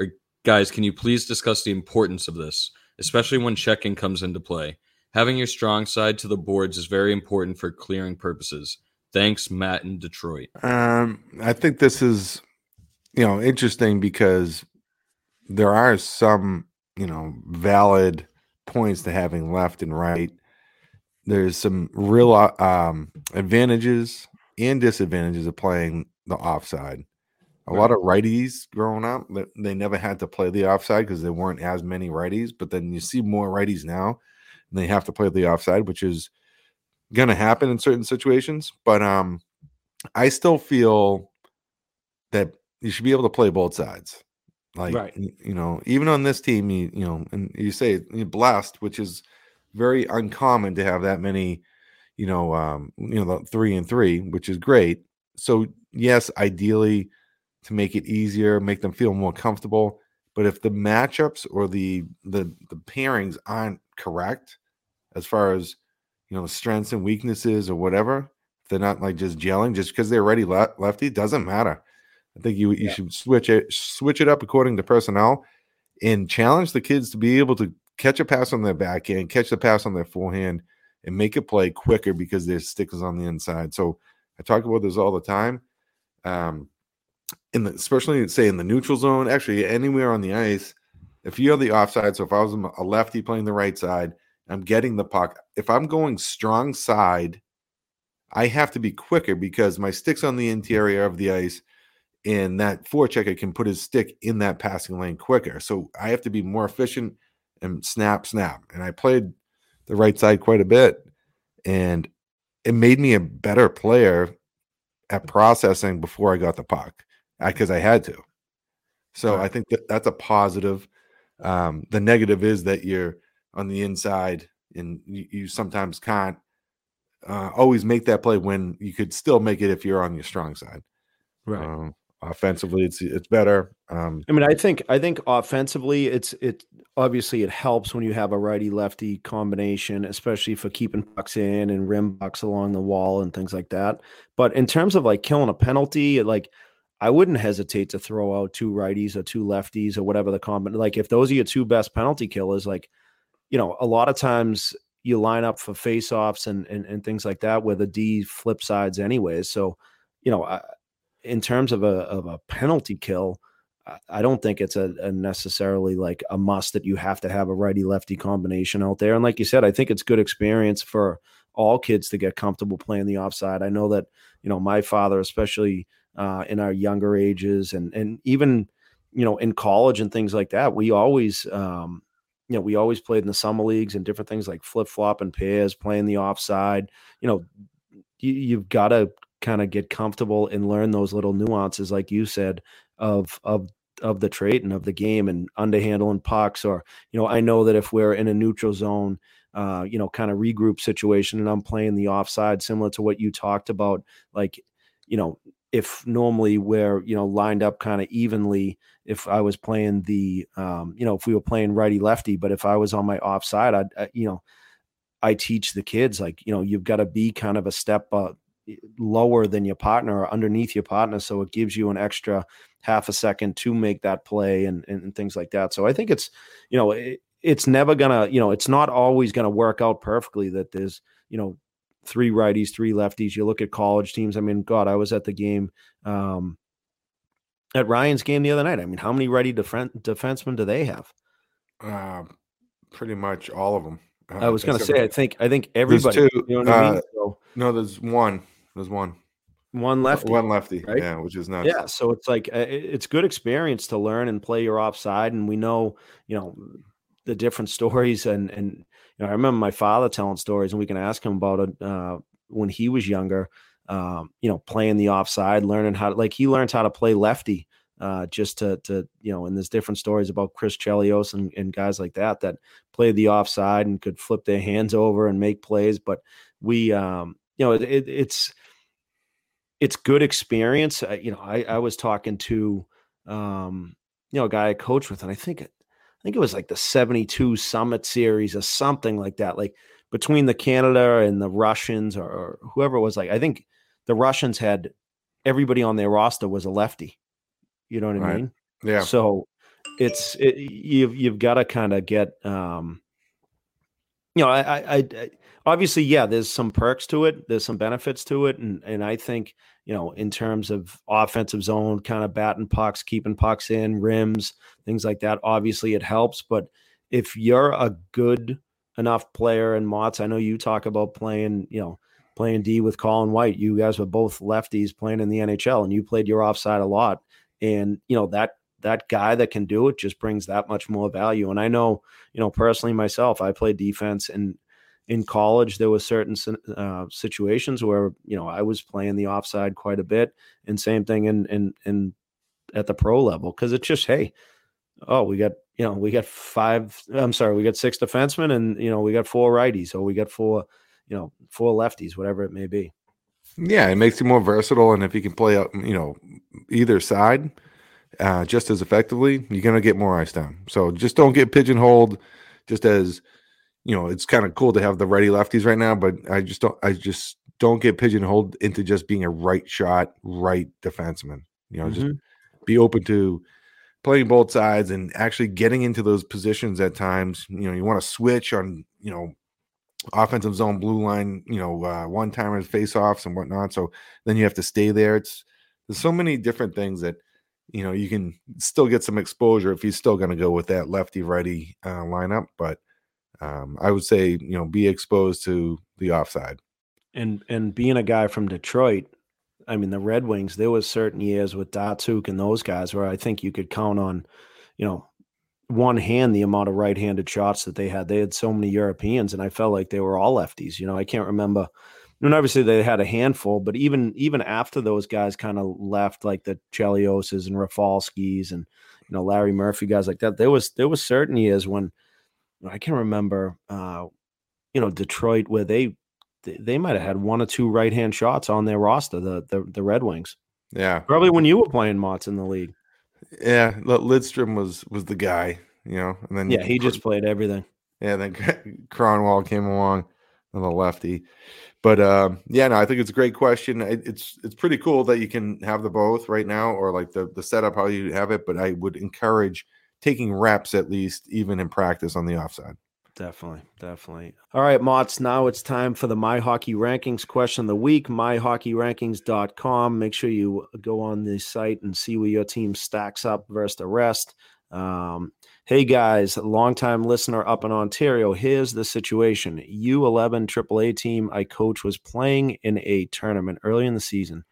or guys, can you please discuss the importance of this, especially when checking comes into play? Having your strong side to the boards is very important for clearing purposes. Thanks, Matt in Detroit. Um, I think this is, you know, interesting because there are some, you know, valid points to having left and right there's some real uh, um, advantages and disadvantages of playing the offside. A right. lot of righties growing up, they never had to play the offside because there weren't as many righties. But then you see more righties now, and they have to play the offside, which is going to happen in certain situations. But um, I still feel that you should be able to play both sides. Like, right. you know, even on this team, you, you know, and you say you're blessed, which is – very uncommon to have that many, you know, um, you know, three and three, which is great. So yes, ideally to make it easier, make them feel more comfortable. But if the matchups or the the the pairings aren't correct, as far as you know, the strengths and weaknesses or whatever, if they're not like just gelling just because they're ready le- lefty. Doesn't matter. I think you you yeah. should switch it switch it up according to personnel and challenge the kids to be able to catch a pass on their backhand, catch the pass on their forehand, and make it play quicker because their stick is on the inside. So I talk about this all the time. Um, in the especially say in the neutral zone, actually anywhere on the ice, if you have the offside, so if I was a lefty playing the right side, I'm getting the puck. If I'm going strong side, I have to be quicker because my stick's on the interior of the ice, and that forechecker can put his stick in that passing lane quicker. So I have to be more efficient and snap, snap. And I played the right side quite a bit. And it made me a better player at processing before I got the puck because I, I, had to. So I think that that's a positive. Um, the negative is that you're on the inside and you, you sometimes can't uh, always make that play when you could still make it if you're on your strong side. Right. Um, offensively, it's it's better. Um, I mean, I think I think offensively, it's it obviously it helps when you have a righty lefty combination, especially for keeping pucks in and rim bucks along the wall and things like that. But in terms of like killing a penalty, like I wouldn't hesitate to throw out two righties or two lefties or whatever the combination. Like if those are your two best penalty killers, like you know, a lot of times you line up for face-offs and and, and things like that where the D flip sides anyways. So, you know, in terms of a of a penalty kill, I don't think it's a, a, necessarily like a must that you have to have a righty lefty combination out there. And like you said, I think it's good experience for all kids to get comfortable playing the offside. I know that you know my father, especially uh, in our younger ages, and and even you know in college and things like that, we always um, you know, we always played in the summer leagues and different things like flip flop and pairs, playing the offside. You know, you, you've got to kind of get comfortable and learn those little nuances, like you said, of of of the trait and of the game and underhandling pucks. Or you know, I know that if we're in a neutral zone, uh, you know, kind of regroup situation, and I'm playing the offside, similar to what you talked about, like you know, if normally we're you know lined up kind of evenly if i was playing the um you know if we were playing righty lefty but if i was on my offside i'd I, you know i teach the kids like you know you've got to be kind of a step uh, lower than your partner or underneath your partner so it gives you an extra half a second to make that play and and, things like that. So i think it's you know it, it's never gonna you know it's not always gonna work out perfectly that there's you know three righties, three lefties. You look at college teams. I mean, God, I was at the game um, at Ryan's game the other night. I mean, how many righty def- defensemen do they have? Uh, pretty much all of them. Uh, I was going to say, I think, I think everybody. Two, you know what I mean? Uh, so, no, there's one. There's one. One lefty. One lefty. Right? Yeah, which is not. Yeah, so it's like uh, it's good experience to learn and play your offside, and we know, you know, the different stories and and know, I remember my father telling stories, and we can ask him about it uh, when he was younger. Um, you know, playing the offside, learning how to like he learns how to play lefty. Uh, just to to you know, and there's different stories about Chris Chelios and, and guys like that that played the offside and could flip their hands over and make plays. But we, um, you know, it, it, it's it's good experience. Uh, you know, I, I was talking to um, you know a guy I coach with, and I think think it was like the 72 Summit Series or something like that. Like between the Canada and the Russians or, or whoever it was, like I think the Russians had everybody on their roster was a lefty. You know what right. I mean? Yeah. So it's it, you've you've got to kind of get um you know I, I I obviously yeah there's some perks to it there's some benefits to it and and I think you know, in terms of offensive zone, kind of batting pucks, keeping pucks in, rims, things like that. Obviously, it helps. But if you're a good enough player, and Motts, I know you talk about playing, you know, playing D with Colin White. You guys were both lefties playing in the NHL, and you played your offside a lot. And you know that that guy that can do it just brings that much more value. And I know, you know, personally myself, I played defense, and in college there were certain uh, situations where you know I was playing the offside quite a bit, and same thing in in in at the pro level because it's just hey, oh we got you know we got five I'm sorry we got six defensemen and you know we got four righties or we got four you know four lefties whatever it may be. Yeah, it makes you more versatile, and if you can play out you know either side uh, just as effectively, you're gonna get more ice time. So just don't get pigeonholed just as you know, it's kind of cool to have the righty lefties right now, but I just don't, I just don't get pigeonholed into just being a right shot, right defenseman. You know, mm-hmm. just be open to playing both sides and actually getting into those positions at times. You know, you want to switch on, you know, offensive zone, blue line, you know, uh, one timers, face offs, and whatnot. So then you have to stay there. It's there's so many different things that you know you can still get some exposure if he's still going to go with that lefty righty uh, lineup, but um, I would say you know be exposed to the offside. And and being a guy from Detroit, I mean the Red Wings, there was certain years with Datsyuk and those guys where I think you could count on, you know, one hand the amount of right-handed shots that they had. They had so many Europeans, and I felt like they were all lefties. You know, I can't remember. And obviously they had a handful, but even even after those guys kind of left, like the Chelioses and Rafalskis and you know Larry Murphy guys like that, there was there was certain years when I can't remember, uh, you know, Detroit where they they might have had one or two right hand shots on their roster, the, the the Red Wings. Yeah, probably when you were playing Motts in the league. Yeah, Lidstrom was was the guy, you know, and then yeah, he just played everything. Yeah, then Kronwall came along on the lefty. But uh, yeah, no, I think it's a great question. It's it's pretty cool that you can have the both right now, or like the the setup how you have it. But I would encourage taking reps at least, even in practice on the offside. Definitely, definitely. All right, Motts. Now it's time for the My Hockey Rankings question of the week. MyHockeyRankings.com. Make sure you go on the site and see where your team stacks up versus the rest. Um, Hey guys, longtime listener up in Ontario. Here's the situation. U11 AAA team I coach was playing in a tournament early in the season,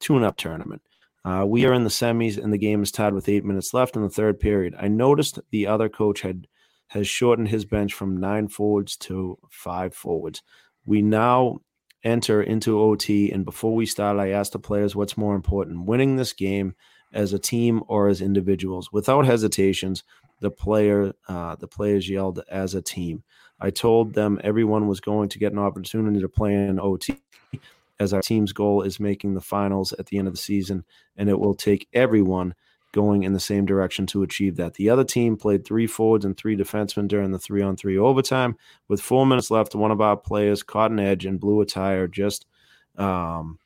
tune up tournament. Uh, we are in the semis and the game is tied with eight minutes left in the third period. I noticed the other coach had has shortened his bench from nine forwards to five forwards. We now enter into OT, and before we start, I asked the players what's more important winning this game as a team or as individuals. Without hesitations, the player uh, the players yelled as a team. I told them everyone was going to get an opportunity to play in OT as our team's goal is making the finals at the end of the season and it will take everyone going in the same direction to achieve that. The other team played three forwards and three defensemen during the 3 on 3 overtime with 4 minutes left one of our players caught an edge and blew a tire just um,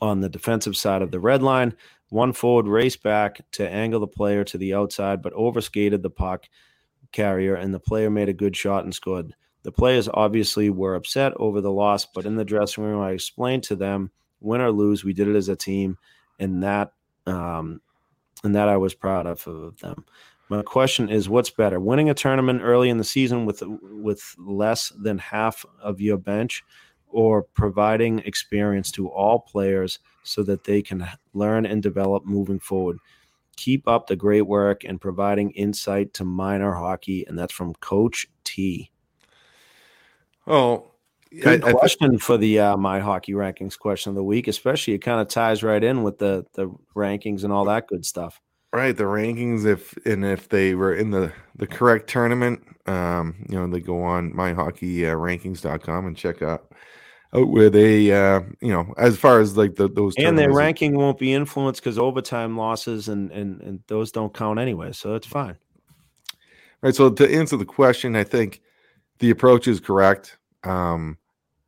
on the defensive side of the red line. One forward raced back to angle the player to the outside, but overskated the puck carrier, and the player made a good shot and scored. The players obviously were upset over the loss, but in the dressing room, I explained to them, win or lose, we did it as a team, and that um, and that I was proud of, of them. My question is, what's better, winning a tournament early in the season with with less than half of your bench, or providing experience to all players so that they can learn and develop moving forward. Keep up the great work and providing insight to minor hockey. And that's from Coach T. Oh, good I, question I, for the uh, my hockey rankings question of the week. Especially, it kind of ties right in with the the rankings and all that good stuff. Right, the rankings. If and if they were in the the correct tournament, um, you know, they go on myhockeyrankings.com uh, and check out out where they, uh, you know, as far as like the, those and their ranking won't be influenced because overtime losses and, and and those don't count anyway, so it's fine. Right. So to answer the question, I think the approach is correct. Um,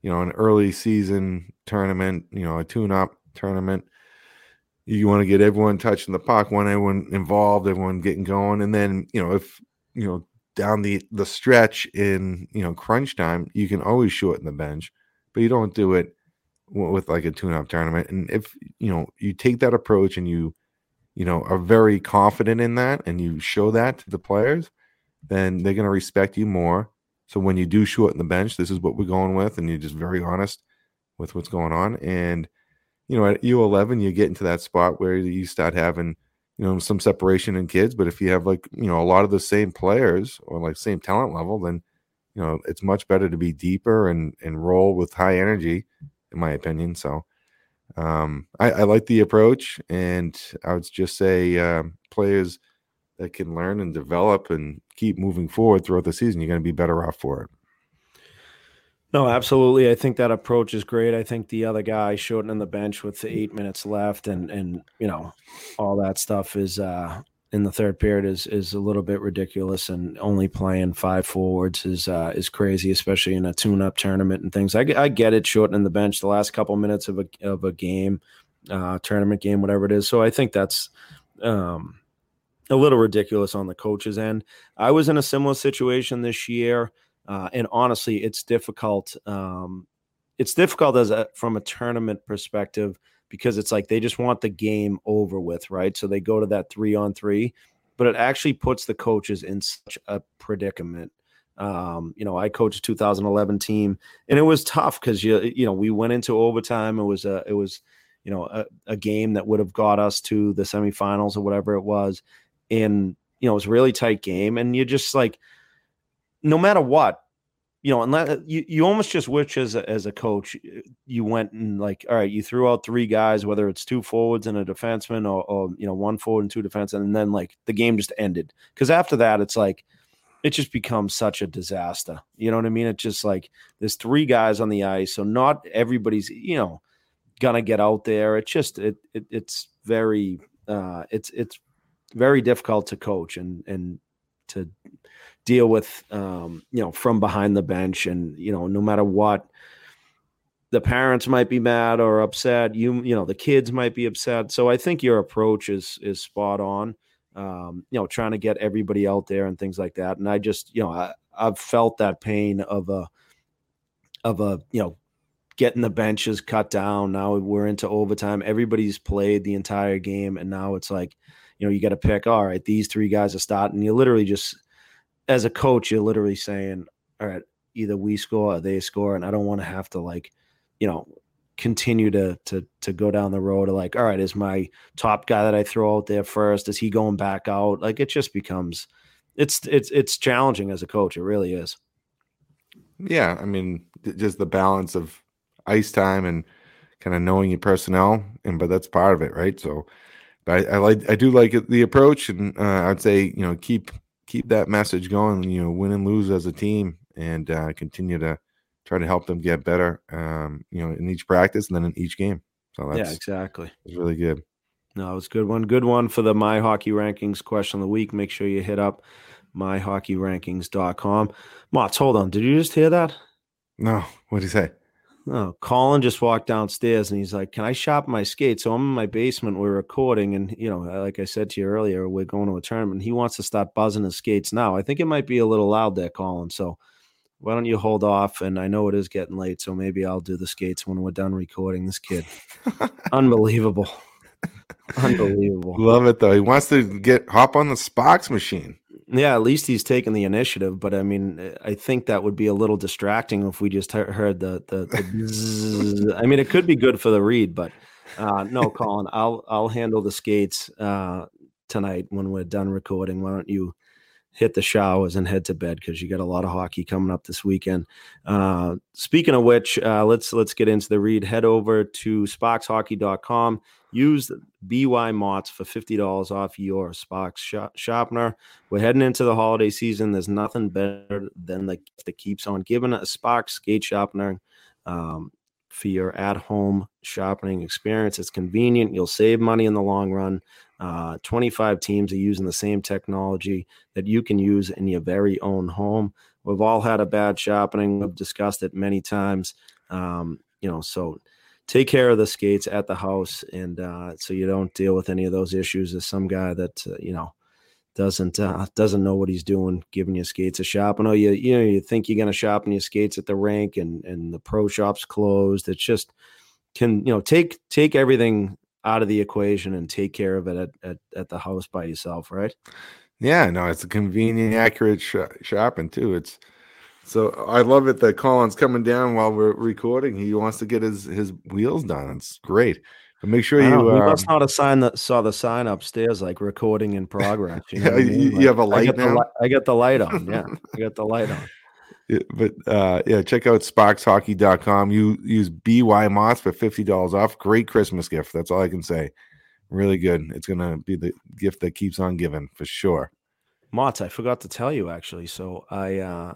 you know, an early season tournament, you know, a tune-up tournament. You want to get everyone touching the puck, want everyone involved, everyone getting going, and then you know if you know down the the stretch in you know crunch time, you can always shorten the bench but you don't do it with like a tune-up tournament. And if you know you take that approach and you you know are very confident in that and you show that to the players, then they're going to respect you more. So when you do shorten the bench, this is what we're going with, and you're just very honest with what's going on. And you know, at U11, you get into that spot where you start having you know some separation in kids. But if you have like you know a lot of the same players or like same talent level, then you know it's much better to be deeper and and roll with high energy in my opinion so um i, I like the approach and i would just say uh, players that can learn and develop and keep moving forward throughout the season you're going to be better off for it no, absolutely. I think that approach is great. I think the other guy shortening the bench with the eight minutes left and and you know all that stuff is uh in the third period is is a little bit ridiculous, and only playing five forwards is uh, is crazy, especially in a tune-up tournament and things. I, I get it, shortening the bench the last couple minutes of a of a game, uh, tournament game, whatever it is. So I think that's um, a little ridiculous on the coach's end. I was in a similar situation this year, uh, and honestly, it's difficult. Um, it's difficult as a from a tournament perspective because it's like they just want the game over with, right? So they go to that three on three, but it actually puts the coaches in such a predicament. Um, you know, I coached a 2011 team, and it was tough because you you know we went into overtime. It was a it was you know a, a game that would have got us to the semifinals or whatever it was, and you know it was a really tight game, and you just like no matter what, you know, unless you, you almost just wish as a, as a coach, you went and like, all right, you threw out three guys, whether it's two forwards and a defenseman or, or you know, one forward and two defense, and then like the game just ended. Cause after that, it's like, it just becomes such a disaster. You know what I mean? It's just like there's three guys on the ice. So not everybody's, you know, gonna get out there. It's just, it, it it's very, uh, it's, it's very difficult to coach and and to deal with um, you know from behind the bench and you know no matter what the parents might be mad or upset you you know the kids might be upset. So i think your approach is is spot on um, you know trying to get everybody out there and things like that. And i just you know I, i've felt that pain of a of a you know getting the benches cut down. Now we're into overtime. Everybody's played the entire game and now it's like you know you got to pick all right these three guys are starting you literally just as a coach, you're literally saying, all right, either we score or they score. And I don't want to have to like, you know, continue to to to go down the road of like, all right, is my top guy that I throw out there first? Is he going back out? Like it just becomes it's it's it's challenging as a coach. It really is. Yeah, I mean, just the balance of ice time and kind of knowing your personnel, and but that's part of it, right? So, but I, I like I do like the approach, and uh, I'd say you know keep keep that message going. You know, win and lose as a team, and uh, continue to try to help them get better. Um, you know, in each practice and then in each game. So that's yeah, exactly. It's really good. No, it's a good one. Good one for the My Hockey Rankings question of the week. Make sure you hit up myhockeyrankings.com. Motts, hold on. Did you just hear that? No. What did he say? Oh, Colin just walked downstairs and he's like, "Can I shop my skates?" So I'm in my basement. We're recording, and you know, like I said to you earlier, we're going to a tournament. He wants to start buzzing his skates now. I think it might be a little loud there, Colin. So why don't you hold off? And I know it is getting late, so maybe I'll do the skates when we're done recording. This kid, unbelievable, unbelievable. Love it though. He wants to get hop on the Sparx machine. Yeah, at least he's taking the initiative. But I mean, I think that would be a little distracting if we just heard the the. the I mean, it could be good for the read, but uh, no, Colin, I'll I'll handle the skates uh, tonight when we're done recording. Why don't you hit the showers and head to bed because you got a lot of hockey coming up this weekend. Uh, speaking of which, uh, let's let's get into the read. Head over to sparxhockey.com. Use BYMOTTS for $50 off your shop- sharpener. We're heading into the holiday season. There's nothing better than the gift that keeps on giving a Sparx skate sharpener um, for your at home sharpening experience. It's convenient. You'll save money in the long run. Uh, 25 teams are using the same technology that you can use in your very own home. We've all had a bad sharpening. We've discussed it many times. Um, you know, so take care of the skates at the house, and uh, so you don't deal with any of those issues as some guy that uh, you know doesn't uh, doesn't know what he's doing, giving you skates a shop. I know you you know you think you're gonna shop your skates at the rink, and and the pro shop's closed. It's just can you know take take everything out of the equation and take care of it at at, at the house by yourself, right? Yeah, no, it's a convenient, accurate sh- shopping too. It's so I love it that Colin's coming down while we're recording. He wants to get his his wheels done. It's great. But make sure you. Uh, must not signed that saw the sign upstairs like recording in progress. You, know yeah, I mean? you have a light I now. The, I got the light on. Yeah, I got the light on. But uh, yeah, check out sparxhockey.com. You use BYMOTTS for $50 off. Great Christmas gift. That's all I can say. Really good. It's to be the gift that keeps on giving for sure. Motts, I forgot to tell you actually. So I uh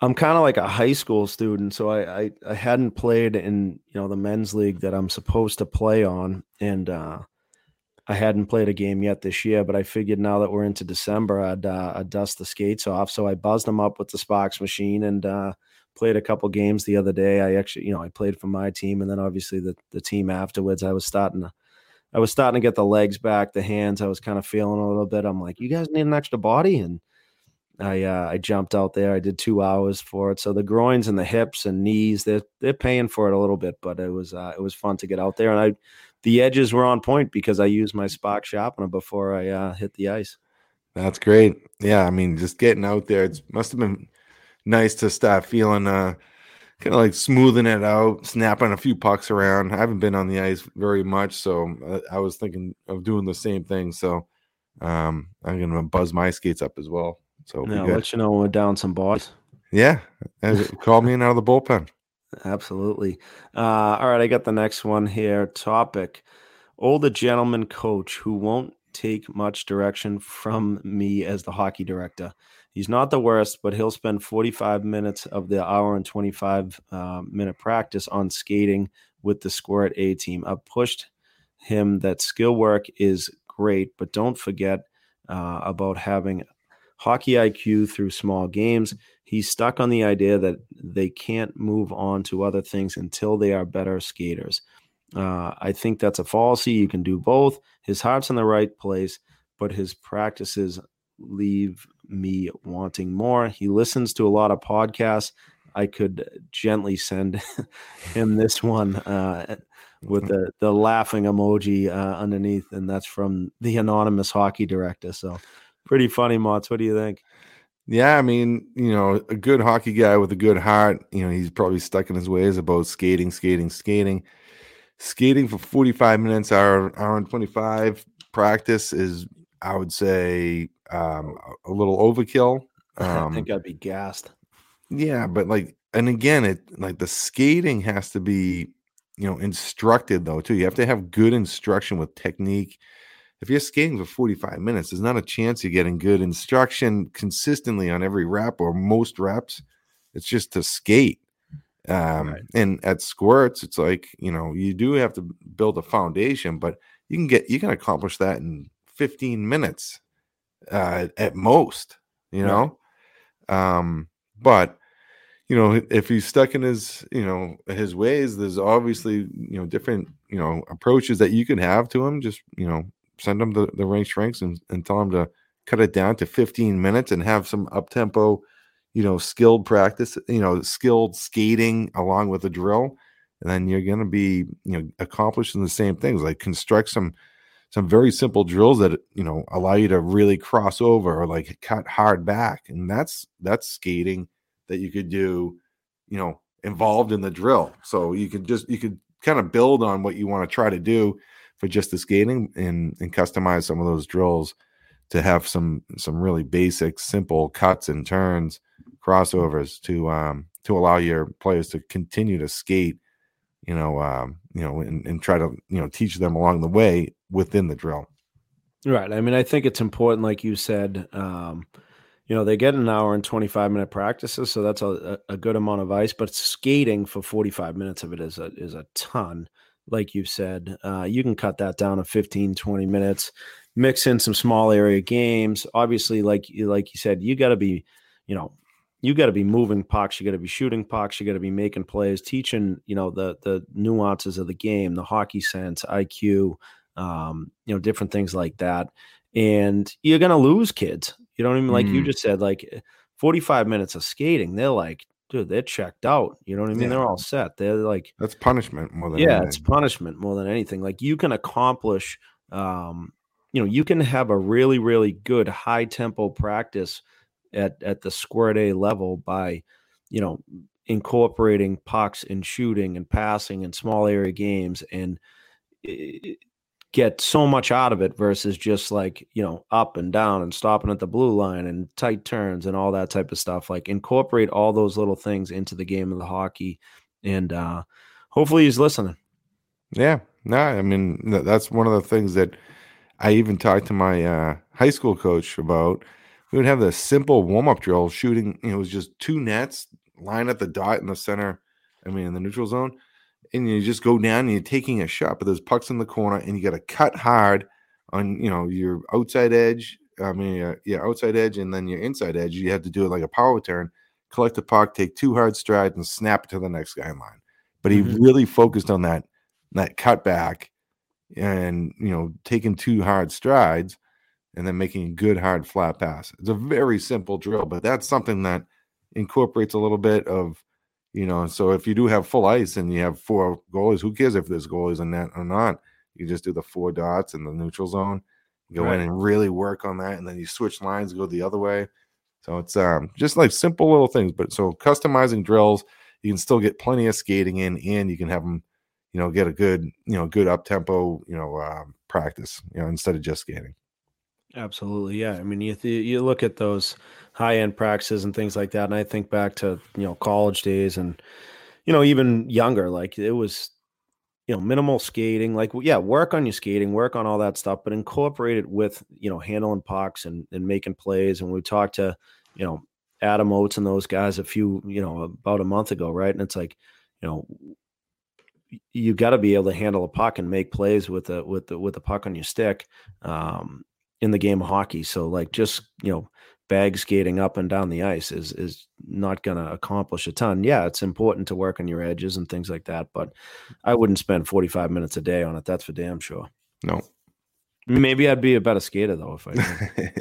I'm kind of like a high school student, so I, I, I hadn't played in you know the men's league that I'm supposed to play on, and uh, I hadn't played a game yet this year. But I figured now that we're into December, I'd, uh, I'd dust the skates off. So I buzzed them up with the Sparx machine and uh, played a couple games the other day. I actually, you know, I played for my team, and then obviously the the team afterwards. I was starting to. I was starting to get the legs back, the hands. I was kind of feeling a little bit. I'm like, you guys need an extra body, and I uh, I jumped out there. I did two hours for it. So the groins and the hips and knees, they're they're paying for it a little bit, but it was uh, it was fun to get out there. And I the edges were on point because I used my Sparx sharpener before I uh, hit the ice. That's great. Yeah, I mean, just getting out there, it must have been nice to start feeling uh kind of like smoothing it out, snapping a few pucks around. I haven't been on the ice very much, so uh, I was thinking of doing the same thing. So um, I'm gonna buzz my skates up as well. So yeah, I'll let you know when we're down some bodies. Yeah, call me in out of the bullpen. Absolutely. Uh, all right, I got the next one here. Topic: Older gentleman coach who won't take much direction from me as the hockey director. He's not the worst, but he'll spend 45 minutes of the hour and 25 uh, minute practice on skating with the squirt A team. I've pushed him that skill work is great, but don't forget uh, about having hockey IQ through small games. He's stuck on the idea that they can't move on to other things until they are better skaters. Uh, I think that's a fallacy. You can do both. His heart's in the right place, but his practices leave me wanting more. He listens to a lot of podcasts. I could gently send him this one uh, with mm-hmm. the, the laughing emoji uh, underneath, and that's from the anonymous hockey director. So pretty funny, Motts. What do you think? Yeah, I mean, you know, a good hockey guy with a good heart, you know, he's probably stuck in his ways about skating, skating, skating. Skating for 45 minutes, hour, hour and 25 practice is, I would say, um, a little overkill. Um, I think I'd be gassed. Yeah, but like, and again, it like the skating has to be, you know, instructed though too. You have to have good instruction with technique. If you're skating for 45 minutes, there's not a chance you're getting good instruction consistently on every rep or most reps. It's just to skate. Um, right. and at squirts, it's like, you know, you do have to build a foundation, but you can get, you can accomplish that in 15 minutes uh, at most, you know. Right. Um, but you know, if he's stuck in his, you know, his ways, there's obviously, you know, different, you know, approaches that you can have to him. Just, you know, send them the, the Rink Shrinks and, and tell them to cut it down to 15 minutes and have some up tempo, you know, skilled practice, you know, skilled skating along with the drill. And then you're going to be, you know, accomplishing the same things like construct some some very simple drills that you know allow you to really cross over or like cut hard back and that's that's skating that you could do you know involved in the drill so you could just you could kind of build on what you want to try to do for just the skating and and customize some of those drills to have some some really basic simple cuts and turns crossovers to um to allow your players to continue to skate you know um you know and, and try to you know teach them along the way within the drill. Right. I mean, I think it's important, like you said. Um, you know, they get an hour and 25 minute practices, so that's a, a good amount of ice, but skating for 45 minutes of it is a is a ton. Like you said, uh, you can cut that down to 15, 20 minutes, mix in some small area games. Obviously, like you like you said, you got to be, you know, you got to be moving pucks, you got to be shooting pucks, you got to be making plays, teaching, you know, the the nuances of the game, the hockey sense, IQ, um, you know, different things like that. And you're gonna lose kids. You know what I mean? Like mm. you just said, like eh, 45 minutes of skating, they're like, dude, they're checked out. You know what I mean? Yeah. They're all set. They're like that's punishment more than yeah, anything. it's punishment more than anything. Like you can accomplish um, you know, you can have a really, really good high tempo practice at at the squirt A level by, you know, incorporating pucks and shooting and passing and small area games and eh, get so much out of it versus just like you know up and down and stopping at the blue line and tight turns and all that type of stuff like incorporate all those little things into the game of the hockey and uh hopefully he's listening. Yeah no i mean that's one of the things that i even talked to my uh high school coach about. We would have this simple warm-up drill shooting it was just two nets line at the dot in the center i mean in the neutral zone and you just go down and you're taking a shot, but there's pucks in the corner, and you got to cut hard on you know your outside edge. I mean, uh, yeah, outside edge, and then your inside edge. You have to do it like a power turn, collect the puck, take two hard strides, and snap it to the next guy in line. But he mm-hmm. really focused on that that cutback, and you know, taking two hard strides, and then making a good hard flat pass. It's a very simple drill, but that's something that incorporates a little bit of you know, so if you do have full ice and you have four goalies, who cares if this there's goalies in net or not? You just do the four dots in the neutral zone, go right. in and really work on that, and then you switch lines, go the other way. So it's um, just like simple little things, but so customizing drills, you can still get plenty of skating in, and you can have them, you know, get a good, you know, good up tempo, you know, uh, practice, you know, instead of just skating. Absolutely, yeah. I mean, you th- you look at those high end practices and things like that, and I think back to you know college days and you know even younger, like it was you know minimal skating, like yeah, work on your skating, work on all that stuff, but incorporate it with you know handling pucks and and making plays. And we talked to you know Adam Oates and those guys a few you know about a month ago, right? And it's like you know you got to be able to handle a puck and make plays with the with the with the puck on your stick um, in the game of hockey. So like just you know bag skating up and down the ice is is not going to accomplish a ton. Yeah, it's important to work on your edges and things like that, but I wouldn't spend 45 minutes a day on it. That's for damn sure. No. Maybe I'd be a better skater though if I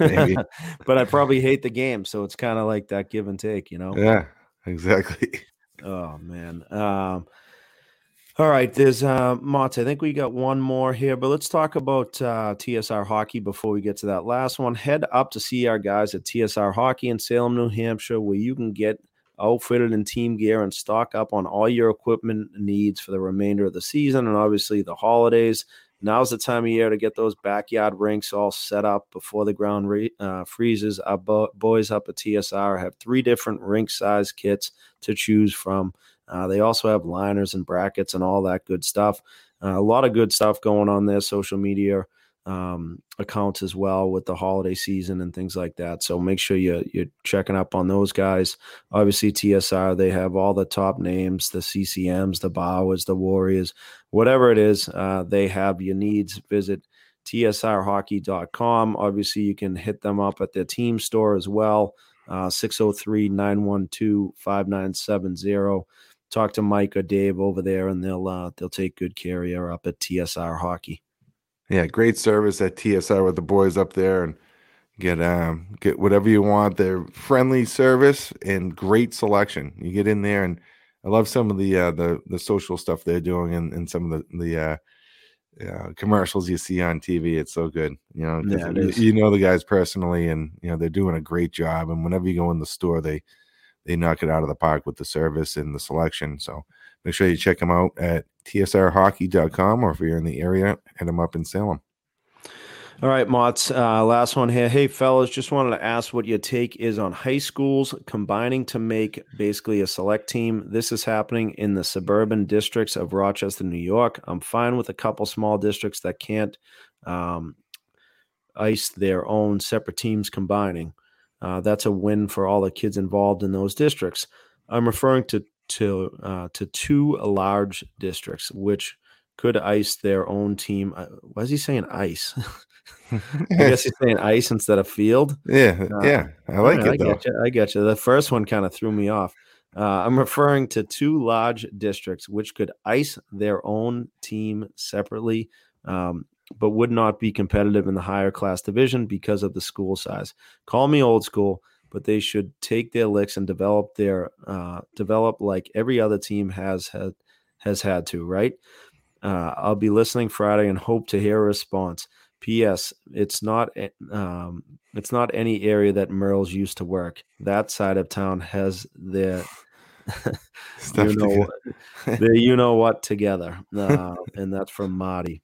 Maybe. but I probably hate the game, so it's kind of like that give and take, you know. Yeah, exactly. Oh man. Um all right, there's uh Mott. I think we got one more here, but let's talk about uh, TSR hockey before we get to that last one. Head up to see our guys at TSR Hockey in Salem, New Hampshire, where you can get outfitted in team gear and stock up on all your equipment needs for the remainder of the season and obviously the holidays. Now's the time of year to get those backyard rinks all set up before the ground re- uh, freezes. Our bo- boys up at TSR have three different rink size kits to choose from. Uh, they also have liners and brackets and all that good stuff. Uh, a lot of good stuff going on there, social media um, accounts as well with the holiday season and things like that. So make sure you, you're checking up on those guys. Obviously, TSR, they have all the top names the CCMs, the Bauers, the Warriors, whatever it is, uh, they have your needs. Visit tsrhockey.com. Obviously, you can hit them up at their team store as well. Uh, 603 912 5970 talk to Mike or Dave over there, and they'll uh, they'll take good care of you up at TSR Hockey. Yeah, great service at TSR with the boys up there, and get um get whatever you want. They're friendly service and great selection. You get in there, and I love some of the uh, the the social stuff they're doing, and, and some of the the uh, uh, commercials you see on TV. It's so good. You know, yeah, you, you know the guys personally, and you know they're doing a great job. And whenever you go in the store, they they knock it out of the park with the service and the selection. So make sure you check them out at tsrhockey.com or if you're in the area, hit them up in Salem. All right, Motts. Uh, last one here. Hey, fellas, just wanted to ask what your take is on high schools combining to make basically a select team. This is happening in the suburban districts of Rochester, New York. I'm fine with a couple small districts that can't um, ice their own separate teams combining. Uh, that's a win for all the kids involved in those districts. I'm referring to to uh, to two large districts which could ice their own team. Uh, why is he saying ice? I guess he's saying ice instead of field. Yeah, uh, yeah, I like it. I though. get you. I get you. The first one kind of threw me off. Uh, I'm referring to two large districts which could ice their own team separately. Um, but would not be competitive in the higher class division because of the school size. Call me old school, but they should take their licks and develop their uh, develop like every other team has had has had to. Right? Uh, I'll be listening Friday and hope to hear a response. P.S. It's not um, it's not any area that Merle's used to work. That side of town has their you know the you know what together, uh, and that's from Marty.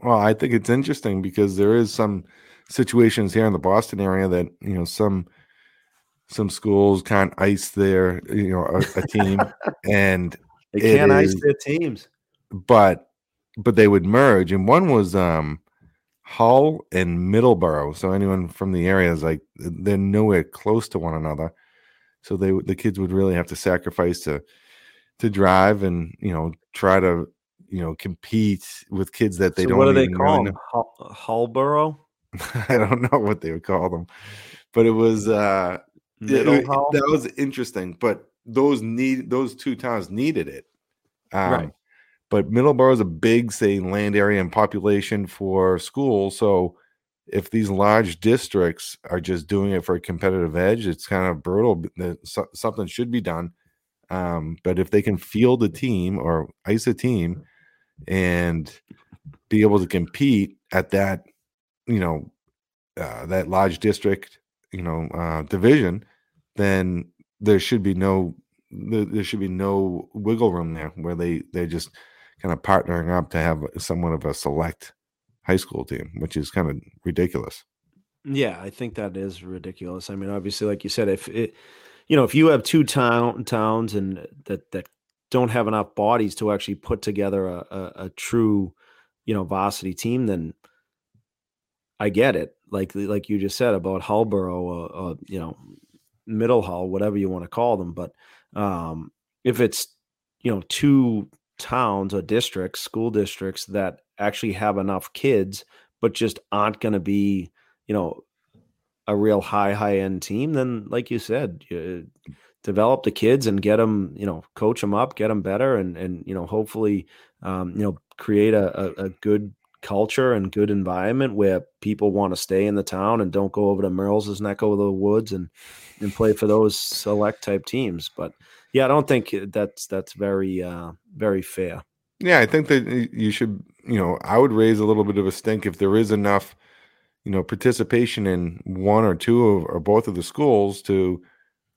Well, I think it's interesting because there is some situations here in the Boston area that you know some some schools can't ice their you know a, a team and they can't ice their teams, but but they would merge. And one was um Hull and Middleborough. So anyone from the area is like they're nowhere close to one another. So they the kids would really have to sacrifice to to drive and you know try to you know compete with kids that they so don't. What do they call them? Hullborough. I don't know what they would call them, but it was uh it, that was interesting. But those need those two towns needed it, um, right? But Middleborough is a big, say, land area and population for schools. So if these large districts are just doing it for a competitive edge, it's kind of brutal. Something should be done. Um, but if they can field a team or ice a team and be able to compete at that, you know, uh, that large district, you know, uh, division, then there should be no there should be no wiggle room there where they they're just kind of partnering up to have somewhat of a select high school team, which is kind of ridiculous. Yeah, I think that is ridiculous. I mean, obviously, like you said, if it, you know, if you have two town towns and that that don't have enough bodies to actually put together a, a, a true, you know, varsity team, then I get it. Like like you just said about Hullborough, or, uh, uh, you know, Middle Hull, whatever you want to call them. But um, if it's you know two towns or districts, school districts that actually have enough kids, but just aren't going to be, you know, a real high high end team, then like you said, you develop the kids and get them, you know, coach them up, get them better, and and you know, hopefully, um, you know, create a, a, a good culture and good environment where people want to stay in the town and don't go over to Merle's neck over the woods and and play for those select type teams. But yeah, I don't think that's that's very uh, very fair. Yeah, I think that you should, you know, I would raise a little bit of a stink if there is enough, you know, participation in one or two of, or both of the schools to,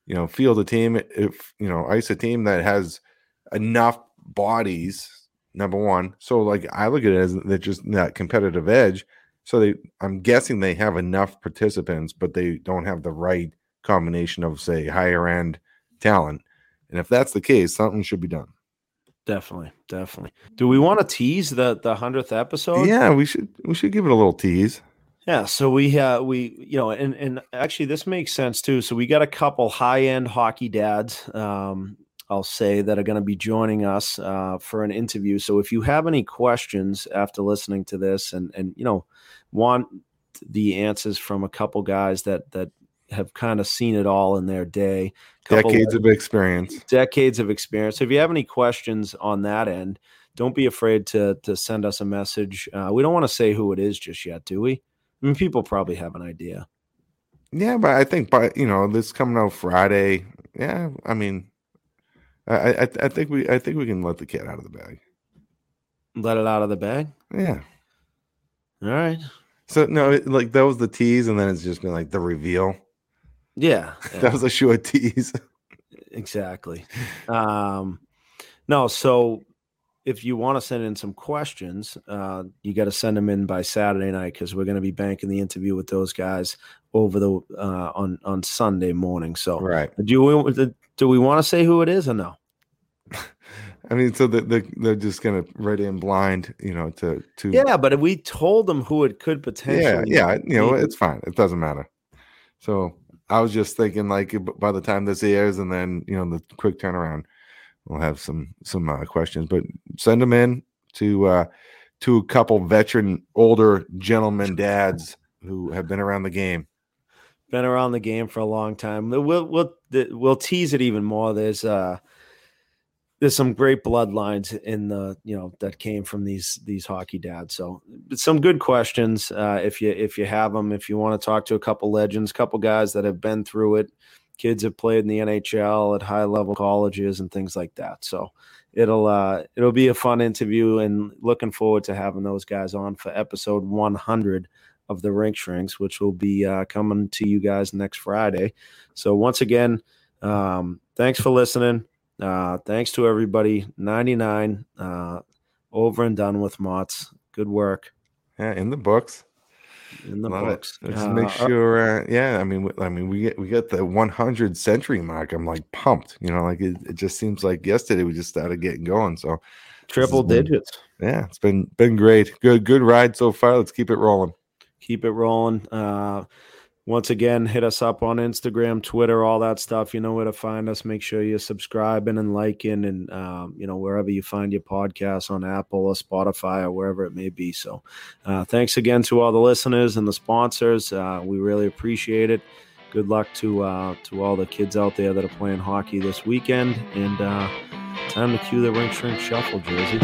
you know, field a team. If you know, ice a team that has enough bodies. Number one, so like I look at it as that just that competitive edge. So they, I'm guessing they have enough participants, but they don't have the right combination of say higher end talent. And if that's the case, something should be done. Definitely, definitely. Do we want to tease the the hundredth episode? Yeah, we should we should give it a little tease. Yeah, so we uh we you know and and actually this makes sense too. So we got a couple high end hockey dads, um, I'll say that are going to be joining us uh, for an interview. So if you have any questions after listening to this and and you know want the answers from a couple guys that that have kind of seen it all in their day. Decades of, of experience. Decades of experience. So if you have any questions on that end, don't be afraid to to send us a message. Uh, we don't want to say who it is just yet, do we? I mean, people probably have an idea. Yeah, but I think by you know this coming out Friday. Yeah, I mean, I, I I think we I think we can let the cat out of the bag. Let it out of the bag. Yeah. All right. So no, like that was the tease, and then it's just been like the reveal. Yeah, yeah. that was a short tease. exactly. Um, no, so if you want to send in some questions, uh, you got to send them in by Saturday night because we're going to be banking the interview with those guys over the uh, on on Sunday morning. So, right? Do we do we want to say who it is or no? I mean, so they're, they're just going to write in blind, you know, to to yeah. But we told them who it could potentially, yeah, yeah, you know, it's fine. It doesn't matter. So I was just thinking like by the time this airs and then you know the quick turnaround, we'll have some some uh, questions. But send them in to uh, to a couple veteran older gentlemen dads who have been around the game. Been around the game for a long time. We'll we'll we'll tease it even more. There's uh there's some great bloodlines in the you know that came from these these hockey dads so some good questions uh, if you if you have them if you want to talk to a couple legends couple guys that have been through it kids have played in the nhl at high level colleges and things like that so it'll uh it'll be a fun interview and looking forward to having those guys on for episode 100 of the rink shrinks which will be uh, coming to you guys next friday so once again um, thanks for listening uh, thanks to everybody. 99 uh, over and done with Motts. Good work. Yeah, in the books. In the Love books. It. Let's uh, make sure. Uh, yeah, I mean, I mean, we get we get the 100 century mark. I'm like pumped. You know, like it, it just seems like yesterday we just started getting going. So triple digits. Been, yeah, it's been been great. Good good ride so far. Let's keep it rolling. Keep it rolling. Uh, once again, hit us up on Instagram, Twitter, all that stuff. You know where to find us. Make sure you're subscribing and liking, and um, you know wherever you find your podcasts on Apple or Spotify or wherever it may be. So, uh, thanks again to all the listeners and the sponsors. Uh, we really appreciate it. Good luck to uh, to all the kids out there that are playing hockey this weekend, and uh, time to cue the rink shrink shuffle jersey.